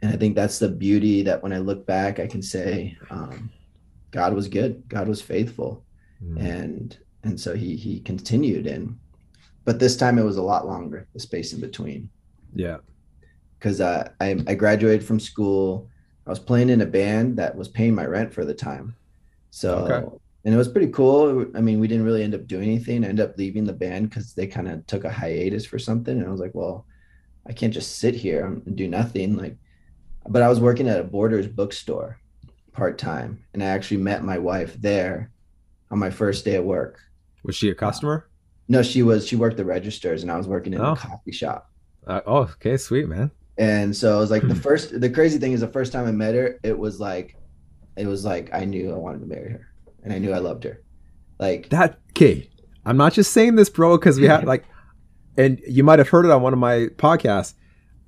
Speaker 1: and I think that's the beauty that when I look back, I can say, um, God was good, God was faithful,
Speaker 4: Mm.
Speaker 1: and and so he he continued and but this time it was a lot longer the space in between
Speaker 4: Yeah.
Speaker 1: because uh, I, I graduated from school i was playing in a band that was paying my rent for the time so
Speaker 4: Okay.
Speaker 1: And it was pretty cool i mean we didn't really end up doing anything i ended up leaving the band because they kind of took a hiatus for something and i was like well i can't just sit here and do nothing like but i was working at a borders bookstore part-time and i actually met my wife there on my first day at work
Speaker 4: Was she a customer?
Speaker 1: no, she was. She worked the registers, and I was working in
Speaker 4: Oh.
Speaker 1: a coffee shop.
Speaker 4: Uh, oh, okay, sweet man.
Speaker 1: And so it was like the first. The crazy thing is, the first time I met her, it was like, it was like I knew I wanted to marry her, and I knew I loved her. Like,
Speaker 4: That okay. I'm not just saying this, bro, because we have like, and you might have heard it on one of my podcasts.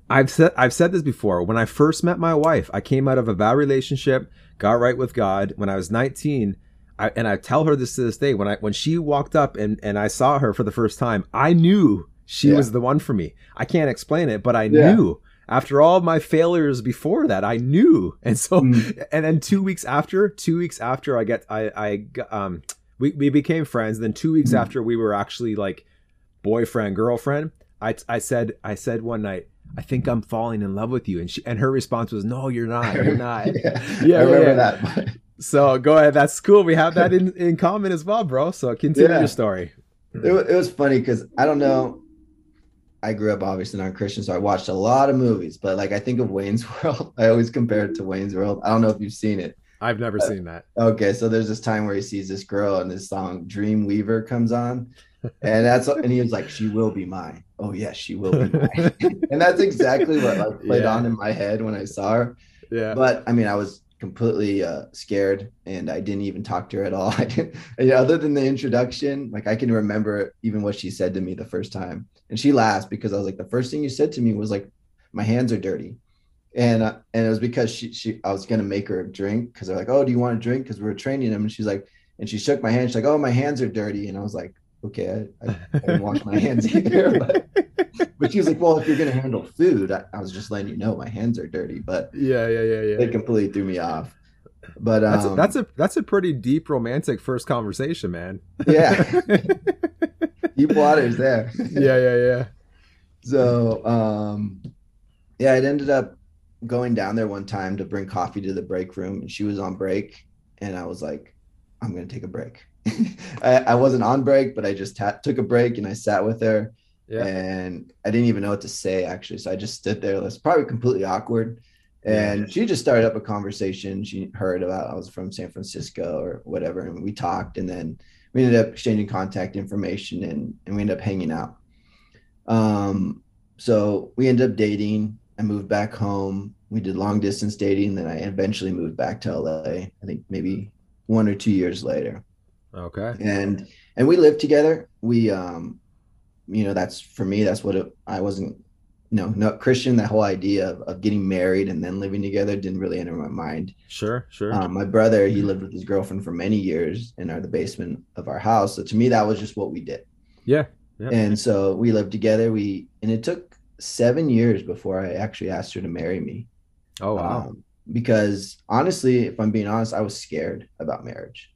Speaker 4: I've said I've said this before. When I first met my wife, I came out of a bad relationship, got right with God. When I was 19, I, and I tell her this to this day. When I when she walked up and and I saw her for the first time, I knew she
Speaker 1: Yeah.
Speaker 4: was the one for me. I can't explain it, but I
Speaker 1: Yeah.
Speaker 4: knew. After all my failures before that, I knew. And so
Speaker 1: Mm.
Speaker 4: and then two weeks after, two weeks after I get I I um we, we became friends. Then two weeks
Speaker 1: Mhm.
Speaker 4: after we were actually like boyfriend girlfriend. I I said I said one night I think I'm falling in love with you, and she and her response was No, you're not. You're not.
Speaker 1: yeah,
Speaker 4: Yeah,
Speaker 1: I remember
Speaker 4: yeah.
Speaker 1: that.
Speaker 4: so go ahead. That's cool. We have that in in common as well, bro. So continue
Speaker 1: Yeah.
Speaker 4: your story.
Speaker 1: it, it was funny because I don't know. I grew up obviously non-Christian, so I watched a lot of movies. But like I think of Wayne's World, I always compare it to Wayne's World. I don't know if you've seen it.
Speaker 4: I've never uh, seen that.
Speaker 1: Okay, so there's this time where he sees this girl and this song Dream Weaver comes on. And that's and he was like, She will be mine. Oh yes, she will be mine. and that's exactly what like played
Speaker 4: Yeah.
Speaker 1: on in my head when I saw her.
Speaker 4: Yeah.
Speaker 1: But I mean, I was completely uh, scared and I didn't even talk to her at all. I didn't, other than the introduction, like I can remember even what she said to me the first time. And she laughed because I was like, the first thing you said to me was like, my hands are dirty. And uh, and it was because she she I was gonna make her a drink because they're like, oh, do you want a drink? Because we were training them, and she's like, and she shook my hand. She's like, oh, my hands are dirty, and I was like, okay, I, I, I didn't wash my hands either. But, but she was like, well, if you're gonna handle food, I, I was just letting you know my hands are dirty. But
Speaker 4: yeah, yeah, yeah, yeah.
Speaker 1: they completely threw me off. But um,
Speaker 4: That's a, that's a that's a pretty deep romantic first conversation, man.
Speaker 1: yeah, deep waters there.
Speaker 4: yeah, yeah, yeah.
Speaker 1: So um, yeah, it ended up going down there one time to bring coffee to the break room, and she was on break, and I was like, I'm gonna take a break. I, I wasn't on break, but I just ta- took a break and I sat with her,
Speaker 4: Yeah.
Speaker 1: and I didn't even know what to say actually. So I just stood there. It was probably completely awkward. And she just started up a conversation. She heard about I was from San Francisco or whatever, and we talked. And then we ended up exchanging contact information, and and we ended up hanging out. Um, so we ended up dating. I moved back home. We did long distance dating. Then I eventually moved back to LA. I think maybe one or two years later
Speaker 4: Okay.
Speaker 1: and and we lived together we um you know that's for me that's what it, i wasn't you no not christian that whole idea of, of getting married and then living together didn't really enter my mind
Speaker 4: Sure, sure.
Speaker 1: um, my brother he lived with his girlfriend for many years in our the basement of our house so to me that was just what we did
Speaker 4: yeah. Yeah.
Speaker 1: and so we lived together we and it took seven years before i actually asked her to marry me
Speaker 4: oh wow.
Speaker 1: um, because honestly, if I'm being honest, I was scared about marriage.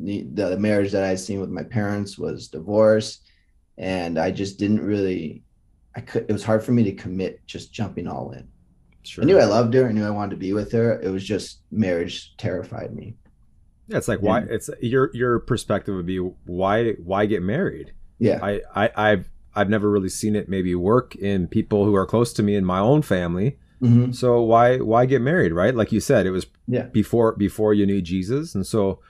Speaker 1: The, the marriage that I had seen with my parents was divorce, and I just didn't really. I could. It was hard for me to commit just jumping all in.
Speaker 4: sure.
Speaker 1: I knew I loved her. I knew I wanted to be with her. It was just marriage terrified me.
Speaker 4: Yeah, it's like why
Speaker 1: And-
Speaker 4: it's your your perspective would be why why get married?
Speaker 1: Yeah.
Speaker 4: I, I I've I've never really seen it maybe work in people who are close to me in my own family.
Speaker 1: Mhm.
Speaker 4: So why why get married, right? Like you said, it was
Speaker 1: Yeah.
Speaker 4: before before you knew Jesus, and so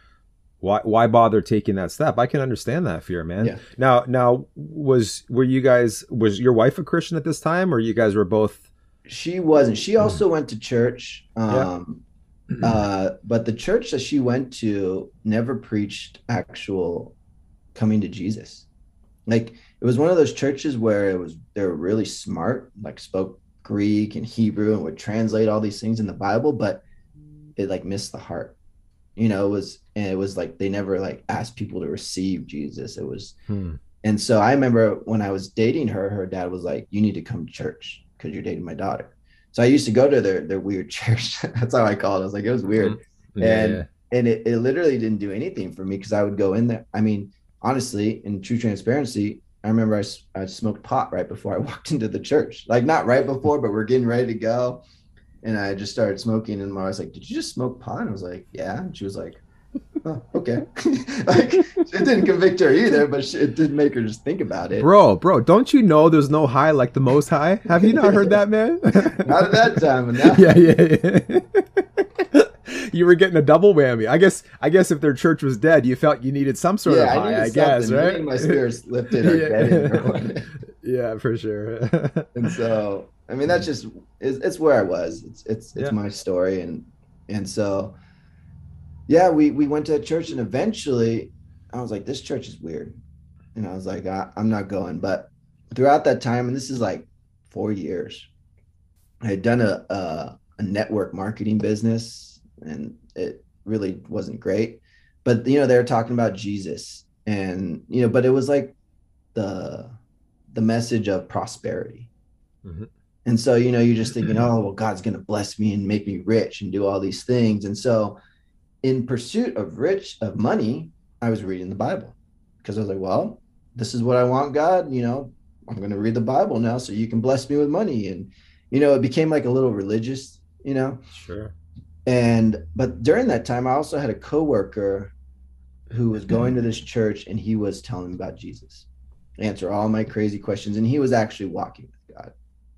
Speaker 4: why why bother taking that step? I can understand that fear, man.
Speaker 1: Yeah.
Speaker 4: Now now was were you guys was your wife a Christian at this time, or you guys were both?
Speaker 1: She wasn't. She also went to church.
Speaker 4: Yeah.
Speaker 1: Um, uh, but the church that she went to never preached actual coming to Jesus. Like it was one of those churches where it was they were really smart, like spoke Greek and Hebrew and would translate all these things in the Bible, but it like missed the heart. You know, it was and it was like they never like asked people to receive Jesus. It was
Speaker 4: Hmm.
Speaker 1: and so I remember when I was dating her, her dad was like, "You need to come to church because you're dating my daughter." So I used to go to their their weird church. That's how I called it. I was like, it was weird.
Speaker 4: Mm-hmm. Yeah,
Speaker 1: and and it, it literally didn't do anything for me because I would go in there. I mean, honestly, in true transparency, I remember I, I smoked pot right before I walked into the church. Like not right before, but we're getting ready to go. And I just started smoking, and my was like, "Did you just smoke pot?" And I was like, "Yeah." And she was like, oh, "Okay." like it didn't convict her either, but she, it did make her just think about it.
Speaker 4: Bro, bro, don't you know there's no high like the most high? Have you not heard that, man?
Speaker 1: Not at that time,
Speaker 4: yeah, yeah, yeah. you were getting a double whammy. I guess. I guess if their church was dead, you felt you needed some sort of high.
Speaker 1: needed
Speaker 4: I, guess, right?
Speaker 1: My spirits lifted
Speaker 4: Yeah.
Speaker 1: getting or what.
Speaker 4: yeah, for sure.
Speaker 1: and so I mean that's just it's, it's where I was. It's it's it's
Speaker 4: Yeah.
Speaker 1: my story and and so yeah, we we went to a church and eventually I was like this church is weird. And I was like I, I'm not going. But throughout that time and this is like 4 years. I had done a a, a network marketing business and it really wasn't great. But you know they were talking about Jesus and you know but it was like the the message of prosperity.
Speaker 4: Mhm.
Speaker 1: And so, you know, you're just thinking, oh, well, God's going to bless me and make me rich and do all these things. And so, in pursuit of rich, of money, I was reading the Bible because I was like, well, this is what I want, God. You know, I'm going to read the Bible now so you can bless me with money. And, you know, it became like a little religious, you know,
Speaker 4: sure.
Speaker 1: and but during that time, I also had a coworker who was going to this church and he was telling me about Jesus, answer all my crazy questions, and he was actually walking.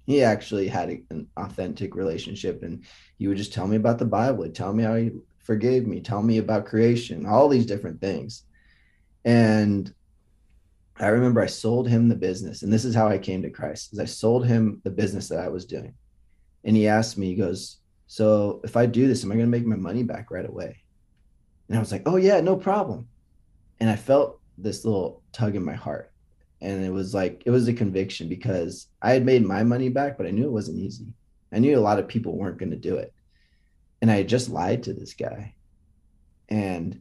Speaker 1: He actually had a- an authentic relationship, and he would just tell me about the Bible, he'd tell me how he forgave me, tell me about creation, all these different things. And I remember I sold him the business, and this is how I came to Christ. Is I sold him the business that I was doing, and he asked me, he goes, so if I do this, am I going to make my money back right away? And I was like, oh, yeah, no problem. And I felt this little tug in my heart. And it was like, it was a conviction because I had made my money back, but I knew it wasn't easy. I knew a lot of people weren't going to do it. And I had just lied to this guy. And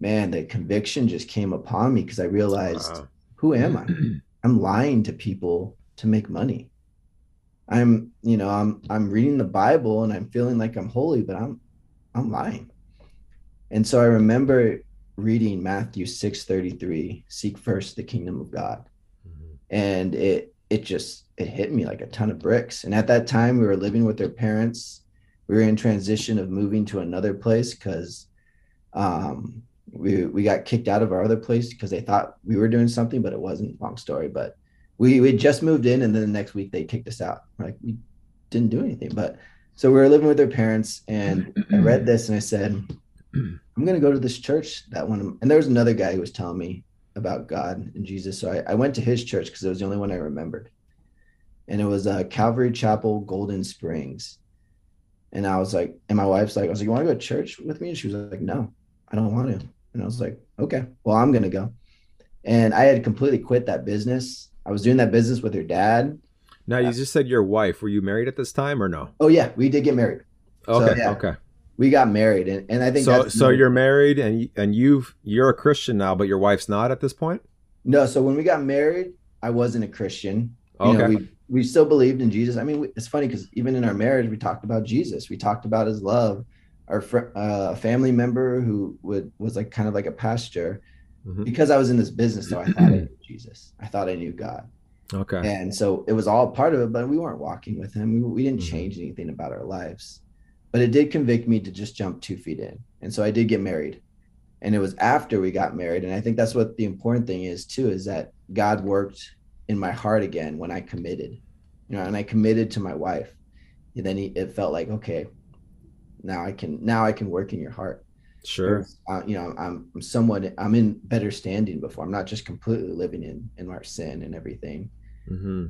Speaker 1: man, the conviction just came upon me because I realized,
Speaker 4: Wow.
Speaker 1: who am I? I'm lying to people to make money. I'm, you know, I'm I'm reading the Bible and I'm feeling like I'm holy, but I'm I'm lying. And so I remember reading Matthew 6:33, seek first the kingdom of God.
Speaker 4: Mhm.
Speaker 1: And it it just it hit me like a ton of bricks. And at that time we were living with their parents. We were in transition of moving to another place because um we we got kicked out of our other place because they thought we were doing something, but it wasn't. Long story, but we we just moved in, and then the next week they kicked us out. We're like we didn't do anything, but so we were living with their parents, and I read this and I said, I'm gonna go to this church that one. And there was another guy who was telling me about God and Jesus, so I, I went to his church because it was the only one I remembered, and it was uh, Calvary Chapel, Golden Springs. And I was like, and my wife's like, I was like, you want to go to church with me? And she was like, no, I don't want to. And I was like, okay, well, I'm gonna go. And I had completely quit that business. I was doing that business with her dad.
Speaker 4: Now you just said your wife. Were you married at this time or no?
Speaker 1: Oh yeah, we did get married. So,
Speaker 4: Okay,
Speaker 1: yeah.
Speaker 4: okay.
Speaker 1: We got married, and, and I think
Speaker 4: So so you're married and and you've you're a Christian now, but your wife's not at this point.
Speaker 1: no. So when we got married, I wasn't a Christian. You
Speaker 4: Okay.
Speaker 1: know, we we still believed in Jesus. I mean, we, it's funny because even in our marriage, we talked about Jesus. We talked about His love. Our fr- uh, family member who would was like kind of like a pastor.
Speaker 4: Mhm.
Speaker 1: Because I was in this business, though, I thought I knew Jesus. I thought I knew God.
Speaker 4: Okay.
Speaker 1: and so it was all part of it but we weren't walking with him we, we didn't
Speaker 4: Mhm.
Speaker 1: change anything about our lives but it did convict me to just jump two feet in. And so i did get married. And it was after we got married. And i think that's what the important thing is too is that god worked in my heart again when i committed you know and i committed to my wife. And then he, it felt like okay now i can now i can work in your heart.
Speaker 4: Sure.
Speaker 1: uh, you know I'm, I'm somewhat i'm in better standing before. I'm not just completely living in in our sin and everything.
Speaker 4: Hmm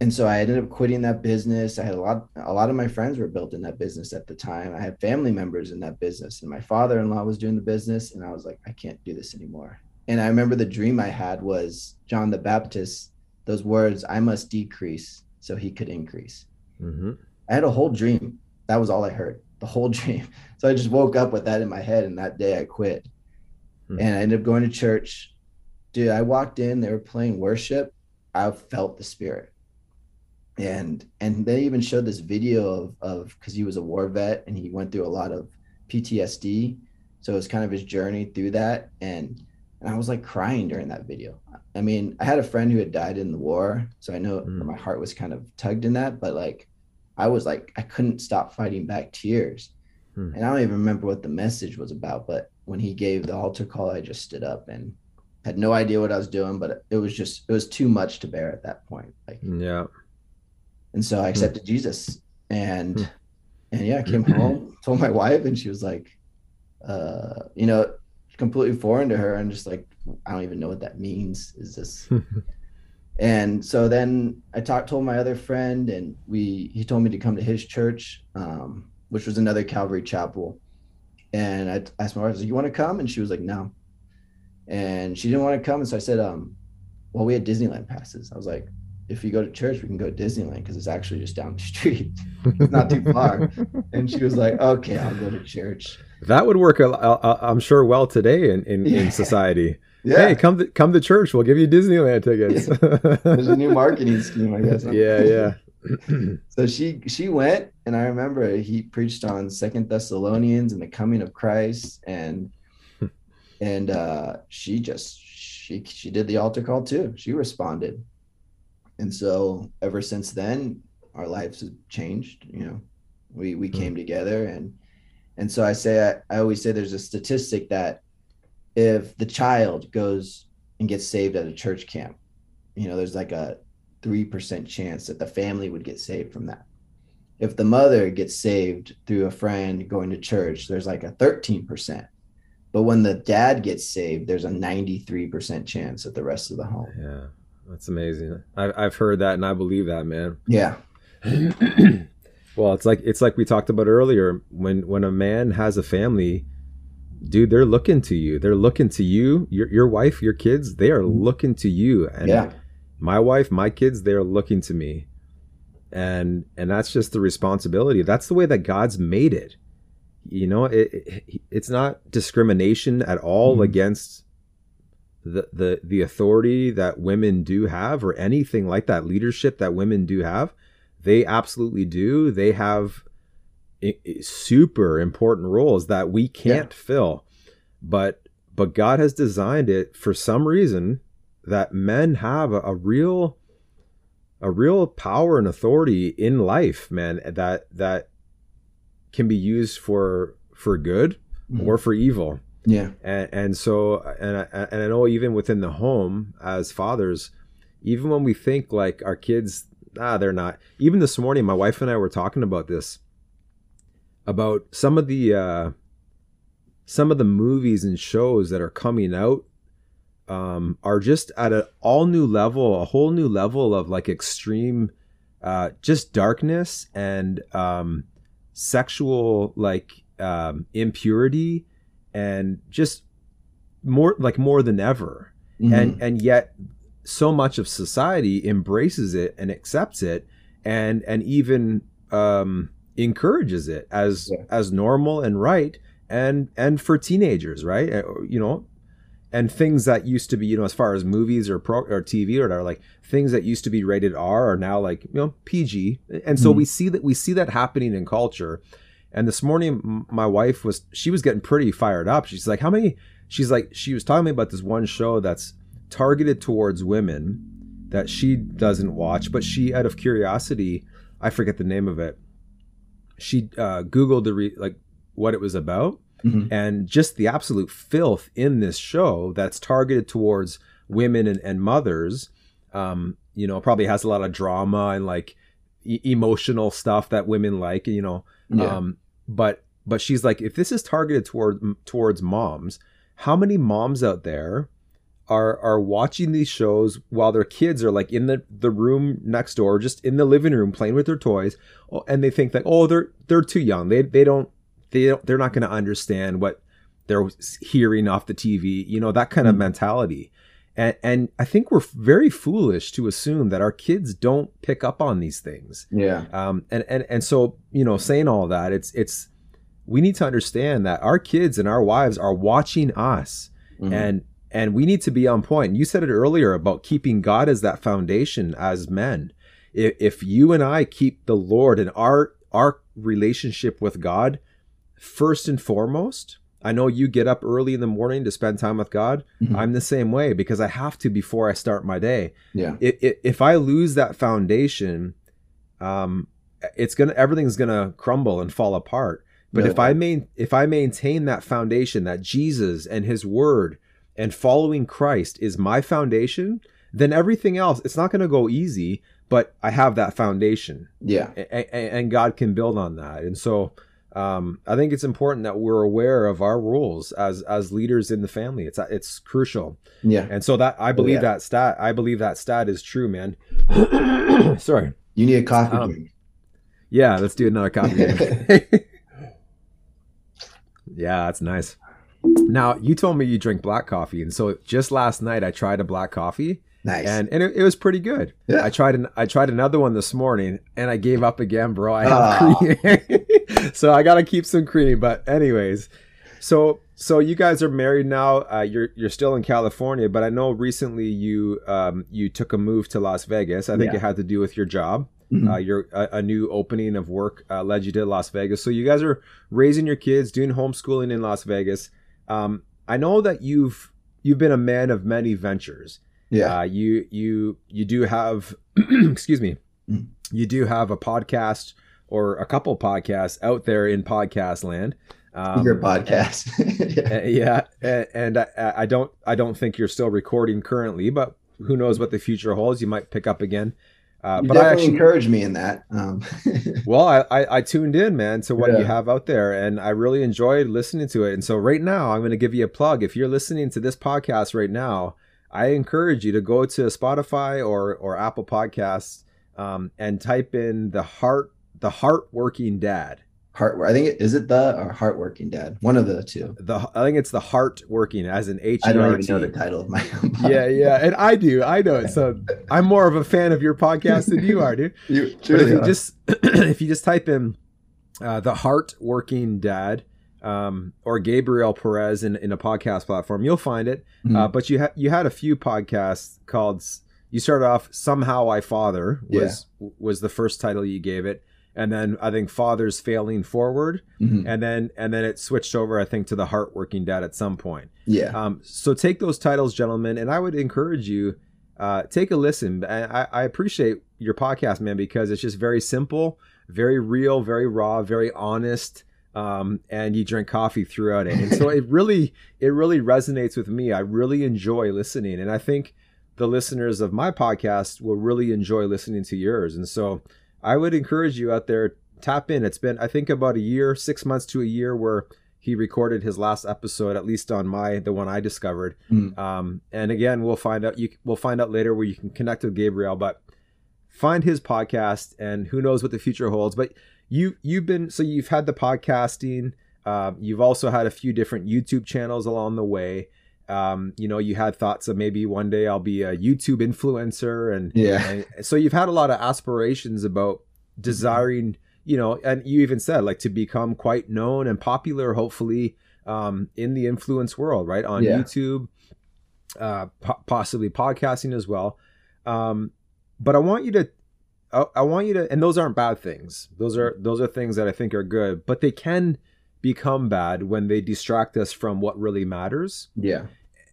Speaker 1: and so I ended up quitting that business. I had a lot, a lot of my friends were built in that business at the time. I had family members in that business, and my father-in-law was doing the business, and I was like, I can't do this anymore. And I remember the dream I had was John the Baptist. Those words, "I must decrease so he could increase."
Speaker 4: hmm
Speaker 1: I had a whole dream. That was all I heard, the whole dream. So I just woke up with that in my head, and that day I quit.
Speaker 4: Hmm.
Speaker 1: And I ended up going to church. Dude, I walked in, they were playing worship. I felt the spirit. And and they even showed this video of of because he was a war vet and he went through a lot of PTSD. So it was kind of his journey through that. And and I was like crying during that video. I mean, I had a friend who had died in the war, so I know
Speaker 4: Mm.
Speaker 1: my heart was kind of tugged in that, but like I was like I couldn't stop fighting back tears.
Speaker 4: Hmm.
Speaker 1: And I don't even remember what the message was about, but when he gave the altar call, I just stood up and had no idea what I was doing, but it was just it was too much to bear at that point. Like
Speaker 4: Yeah.
Speaker 1: And so I accepted Jesus and
Speaker 4: Hmm.
Speaker 1: and yeah, I came home, told my wife, and she was like, uh, you know, completely foreign to her and just like, I don't even know what that means. Is this and so then I talked told my other friend and we he told me to come to his church, um, which was another Calvary chapel. And I asked my wife, I was like, you want to come? And she was like, no. And she didn't want to come. And so I said, um, well, we had Disneyland passes. I was like, if you go to church, we can go to Disneyland because it's actually just down the street. It's not too far. and she was like, okay, I'll go to church.
Speaker 4: That would work. I'm sure well today in in,
Speaker 1: Yeah.
Speaker 4: in society.
Speaker 1: Yeah.
Speaker 4: Hey, come to, come to church. We'll give you Disneyland tickets.
Speaker 1: There's a new marketing scheme, I guess.
Speaker 4: yeah, yeah.
Speaker 1: So she she went, and I remember he preached on Second Thessalonians and the coming of Christ, and and uh, she just she she did the altar call too. She responded, and so ever since then, our lives have changed. You know, we we hmm. came together, and and so I say I, I always say there's a statistic that if the child goes and gets saved at a church camp, you know, there's like a 3% chance that the family would get saved from that. If the mother gets saved through a friend going to church, there's like a 13%. But when the dad gets saved, there's a 93% chance that the rest of the home.
Speaker 4: Yeah, that's amazing. I've I've heard that and I believe that, man.
Speaker 1: Yeah.
Speaker 4: well, it's like it's like we talked about earlier. When when a man has a family, dude, they're looking to you. They're looking to you. Your your wife, your kids, they are looking to you. And
Speaker 1: yeah.
Speaker 4: my wife, my kids, they're looking to me. And and that's just the responsibility. That's the way that God's made it. You know, it, it it's not discrimination at all
Speaker 1: Mhm.
Speaker 4: against the the the authority that women do have or anything like that leadership that women do have they absolutely do. They have super important roles that we can't fill. But but god has designed it for some reason that men have a, a real a real power and authority in life man that that can be used for for good
Speaker 1: Mhm.
Speaker 4: or for evil
Speaker 1: Yeah.
Speaker 4: and and so and I, and I know even within the home as fathers even when we think like our kids ah they're not even this morning my wife and I were talking about this about some of the uh some of the movies and shows that are coming out um are just at an all new level a whole new level of like extreme uh just darkness and um sexual like um impurity and just more like more than ever
Speaker 1: Mhm.
Speaker 4: and and yet so much of society embraces it and accepts it and and even um encourages it as
Speaker 1: Yeah.
Speaker 4: as normal and right and and for teenagers right Uh, you know and things that used to be you know as far as movies or pro or tv or whatever like things that used to be rated r are now like you know pg and so
Speaker 1: Mhm.
Speaker 4: we see that we see that happening in culture and this morning my wife was she was getting pretty fired up. She's like how many? She's like she was telling me about this one show that's targeted towards women that she doesn't watch but she out of curiosity i forget the name of it she uh googled the re- like what it was about.
Speaker 1: Mhm.
Speaker 4: and just the absolute filth in this show that's targeted towards women and, and mothers um you know probably has a lot of drama and like e- emotional stuff that women like you know
Speaker 1: Yeah.
Speaker 4: um but but she's like if this is targeted toward towards moms how many moms out there are are watching these shows while their kids are like in the the room next door just in the living room playing with their toys and they think that oh they're they're too young they they don't they don't they're not going to understand what they're hearing off the TV you know that kind of
Speaker 1: Mhm.
Speaker 4: mentality and and I think we're very foolish to assume that our kids don't pick up on these things
Speaker 1: yeah.
Speaker 4: um, and and and so you know, saying all that, it's it's we need to understand that our kids and our wives are watching us,
Speaker 1: Mhm.
Speaker 4: and and we need to be on point. You said it earlier about keeping God as that foundation as men, if, if you and I keep the Lord and our our relationship with God first and foremost, I know you get up early in the morning to spend time with God.
Speaker 1: Mhm.
Speaker 4: I'm the same way because I have to before I start my day.
Speaker 1: Yeah.
Speaker 4: If, if, if I lose that foundation, um, it's gonna everything's gonna crumble and fall apart. But
Speaker 1: Really
Speaker 4: if I main if I maintain that foundation that Jesus and His Word and following Christ is my foundation, then everything else it's not gonna go easy. But I have that foundation
Speaker 1: Yeah.
Speaker 4: and God can build on that. And so um, I think it's important that we're aware of our rules as as leaders in the family. It's it's crucial.
Speaker 1: Yeah.
Speaker 4: And so that I believe
Speaker 1: yeah.
Speaker 4: that stat I believe that stat is true, man. Sorry.
Speaker 1: You need a coffee
Speaker 4: Um,
Speaker 1: drink.
Speaker 4: Yeah, let's do another copy. yeah, that's nice. Now you told me you drink black coffee, and so just last night I tried a black coffee,
Speaker 1: Nice.
Speaker 4: and and it, it was pretty good.
Speaker 1: Yeah.
Speaker 4: I tried an I tried another one this morning, and I gave up again, bro. I have
Speaker 1: Ah.
Speaker 4: cream, so I gotta keep some cream. But anyways, so so you guys are married now. Uh, you're you're still in California, but I know recently you um you took a move to Las Vegas. I think
Speaker 1: Yeah.
Speaker 4: it had to do with your job.
Speaker 1: Mhm.
Speaker 4: Uh, your a, a new opening of work uh, led you to Las Vegas. So you guys are raising your kids, doing homeschooling in Las Vegas. Um, I know that you've you've been a man of many ventures.
Speaker 1: Yeah.
Speaker 4: Uh, you you you do have excuse me,
Speaker 1: Mm.
Speaker 4: you do have a podcast or a couple podcasts out there in podcast land. Um,
Speaker 1: Your podcast. yeah.
Speaker 4: uh, yeah, a- and I, I don't I don't think you're still recording currently, but who knows what the future holds? You might pick up again. Uh, but I actually
Speaker 1: encouraged me in that. Um,
Speaker 4: well, I, I, I tuned in, man, to what
Speaker 1: Yeah.
Speaker 4: you have out there, and I really enjoyed listening to it. And so, right now, I'm going to give you a plug. If you're listening to this podcast right now, I encourage you to go to Spotify or or Apple Podcasts um, and type in the heart the heart working dad.
Speaker 1: heart. I think it is it the or heart working dad. One of the two.
Speaker 4: The I think it's the heart working as an H.
Speaker 1: I don't even know the title of my. own
Speaker 4: Yeah,
Speaker 1: podcast.
Speaker 4: yeah, and I do, I know it. So I'm more of a fan of your podcast than you are, dude.
Speaker 1: You truly
Speaker 4: if you just if you just type in uh, the heart working dad um, or Gabriel Perez in, in a podcast platform, you'll find it.
Speaker 1: Mhm.
Speaker 4: Uh, but you had you had a few podcasts called. You started off somehow I father was was the first title you gave it, and then I think fathers failing forward,
Speaker 1: Mhm.
Speaker 4: and then and then it switched over I think to the heart working dad at some point.
Speaker 1: yeah.
Speaker 4: Um, so take those titles, gentlemen, and I would encourage you uh, take a listen. And I, I appreciate your podcast, man, because it's just very simple, very real, very raw, very honest. Um, and you drink coffee throughout it, and so it really, it really resonates with me. I really enjoy listening, and I think the listeners of my podcast will really enjoy listening to yours. And so I would encourage you out there tap in. It's been I think about a year, six months to a year where he recorded his last episode, at least on my the one I discovered.
Speaker 1: Mm.
Speaker 4: Um, and again, we'll find out. You we'll find out later where you can connect with Gabriel, but find his podcast, and who knows what the future holds. But you you've been so you've had the podcasting. Um, you've also had a few different YouTube channels along the way. Um, you know, you had thoughts of maybe one day I'll be a YouTube influencer, and
Speaker 1: Yeah.
Speaker 4: and so you've had a lot of aspirations about desiring, you know, and you even said like to become quite known and popular, hopefully, um, in the influence world, right? On
Speaker 1: Yeah.
Speaker 4: YouTube, uh, po- possibly podcasting as well. Um, but I want you to, I, I want you to, and those aren't bad things. Those are those are things that I think are good, but they can become bad when they distract us from what really matters
Speaker 1: Yeah.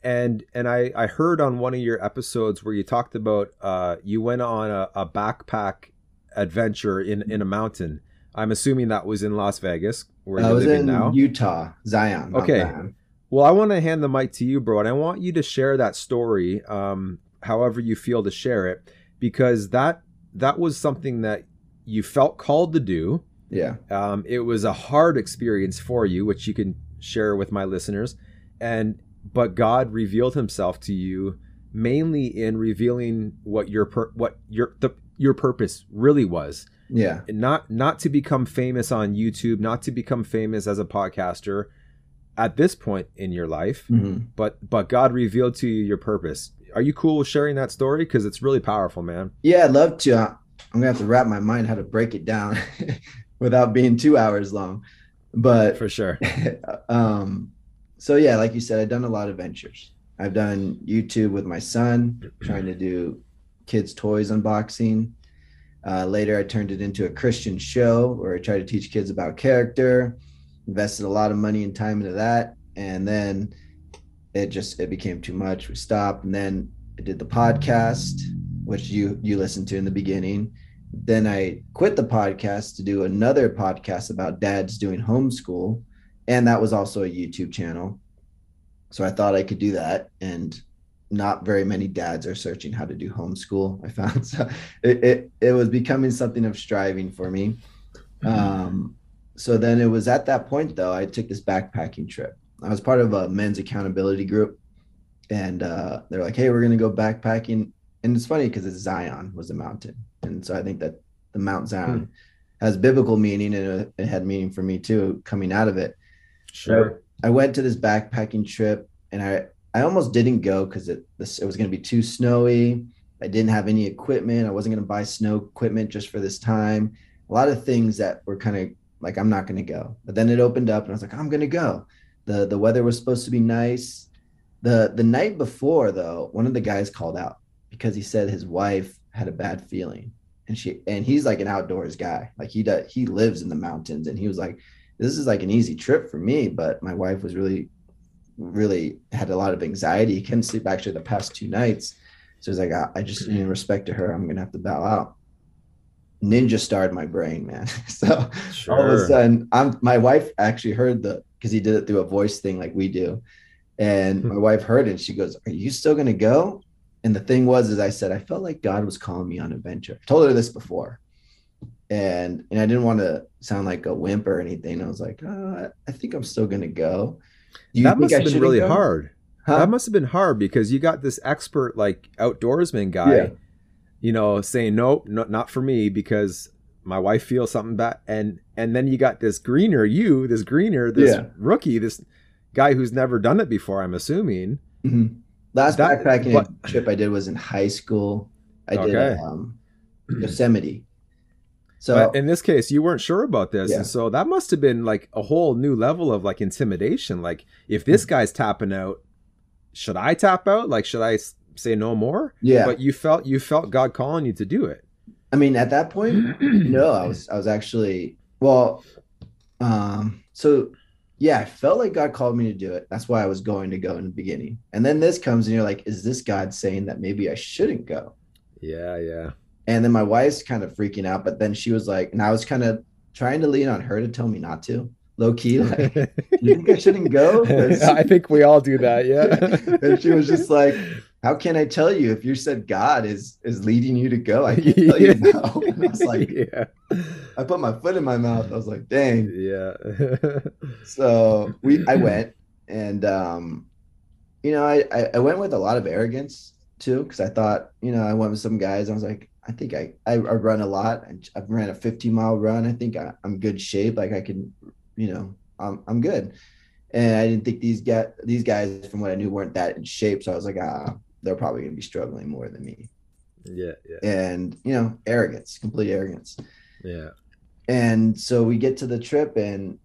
Speaker 4: and and I I heard on one of your episodes where you talked about uh you went on a, a backpack adventure in in a mountain. I'm assuming that was in Las Vegas where
Speaker 1: I was in
Speaker 4: now.
Speaker 1: Utah, Zion.
Speaker 4: Okay.
Speaker 1: Zion.
Speaker 4: Well, I want to hand the mic to you, bro, and I want you to share that story, um, however you feel to share it, because that that was something that you felt called to do.
Speaker 1: Yeah.
Speaker 4: Um, it was a hard experience for you, which you can share with my listeners, and but God revealed Himself to you mainly in revealing what your pur- what your the your purpose really was
Speaker 1: Yeah.
Speaker 4: not not to become famous on YouTube, not to become famous as a podcaster at this point in your life,
Speaker 1: hmm
Speaker 4: but but God revealed to you your purpose. Are you cool with sharing that story? Because it's really powerful, man.
Speaker 1: Yeah, I'd love to. I'm gonna have to wrap my mind how to break it down without being two hours long. But
Speaker 4: For sure.
Speaker 1: um, so yeah, like you said, I've done a lot of ventures. I've done YouTube with my son, trying to do kids' toys unboxing. Uh, later, I turned it into a Christian show where I tried to teach kids about character, invested a lot of money and time into that. And then it just it became too much. We stopped. And then I did the podcast, which you you listened to in the beginning. Then I quit the podcast to do another podcast about dads doing homeschool. And that was also a YouTube channel. So I thought I could do that. And not very many dads are searching how to do homeschool. I found so it, it, it was becoming something of striving for me. Um, so then it was at that point though, I took this backpacking trip. I was part of a men's accountability group and uh, they're like, Hey, we're going to go backpacking. And it's funny because it's Zion was the mountain. And so I think that the Mount Zion hmm. has biblical meaning and it had meaning for me too, coming out of it.
Speaker 4: Sure.
Speaker 1: I went to this backpacking trip and I, I almost didn't go because it this, it was going to be too snowy. I didn't have any equipment. I wasn't going to buy snow equipment just for this time. A lot of things that were kind of like I'm not going to go. But then it opened up, and I was like, I'm going to go. The The weather was supposed to be nice. the The night before, though, one of the guys called out because he said his wife had a bad feeling, and she and he's like an outdoors guy. Like he does, he lives in the mountains, and he was like, "This is like an easy trip for me," but my wife was really really had a lot of anxiety. He couldn't sleep actually the past two nights. So he's like, I, I just, in respect to her, I'm gonna have to bow out. Ninja starred my brain, man. so sure. all of a sudden, I'm my wife actually heard the because he did it through a voice thing like we do. And hmm. my wife heard it. And she goes, Are you still gonna go? And the thing was, as I said, I felt like God was calling me on adventure. I told her this before. And and I didn't want to sound like a wimp or anything. I was like, oh, I think I'm still gonna go
Speaker 4: that must have been really go? hard. Huh? That must have been hard because you got this expert like outdoorsman guy, yeah. You know, saying nope, no, not for me because my wife feels something bad, and and then you got this greener, you, this greener, this yeah. rookie, this guy who's never done it before. I'm assuming.
Speaker 1: Mm-hmm. Last that, backpacking but, trip I did was in high school. I did okay. um, Yosemite.
Speaker 4: So but in this case, you weren't sure about this, yeah. and so that must have been like a whole new level of like intimidation. Like, if this mm. guy's tapping out, should I tap out? Like, should I say no more?
Speaker 1: Yeah.
Speaker 4: But you felt you felt God calling you to do it.
Speaker 1: I mean, at that point, no, I was I was actually well, um, so yeah, I felt like God called me to do it. That's why I was going to go in the beginning. And then this comes, and you're like, is this God saying that maybe I shouldn't go?
Speaker 4: Yeah, yeah.
Speaker 1: And then my wife's kind of freaking out, but then she was like, and I was kind of trying to lean on her to tell me not to. Low key, like, you think I shouldn't go?
Speaker 4: I think we all do that, yeah.
Speaker 1: and she was just like, How can I tell you if you said God is is leading you to go? I can't tell you no. And I was like, Yeah. I put my foot in my mouth. I was like, dang.
Speaker 4: Yeah.
Speaker 1: so we I went and um, you know, I, I, went with a lot of arrogance too, because I thought, you know, I went with some guys. I was like, I think I, I, I run a lot. I, have ran a 50 mile run. I think I, am good shape. Like I can, you know, I'm, I'm good. And I didn't think these guys, these guys from what I knew weren't that in shape. So I was like, ah, they're probably going to be struggling more than me.
Speaker 4: Yeah, yeah.
Speaker 1: And, you know, arrogance, complete arrogance.
Speaker 4: Yeah.
Speaker 1: And so we get to the trip and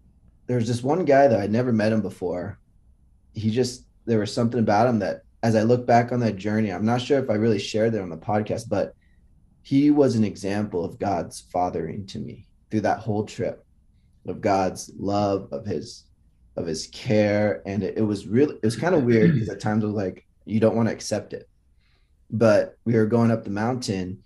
Speaker 1: there's this one guy that I'd never met him before. He just, there was something about him that as I look back on that journey, I'm not sure if I really shared that on the podcast, but he was an example of God's fathering to me through that whole trip of God's love, of his of his care. And it, it was really it was kind of weird because at times I was like, you don't want to accept it. But we were going up the mountain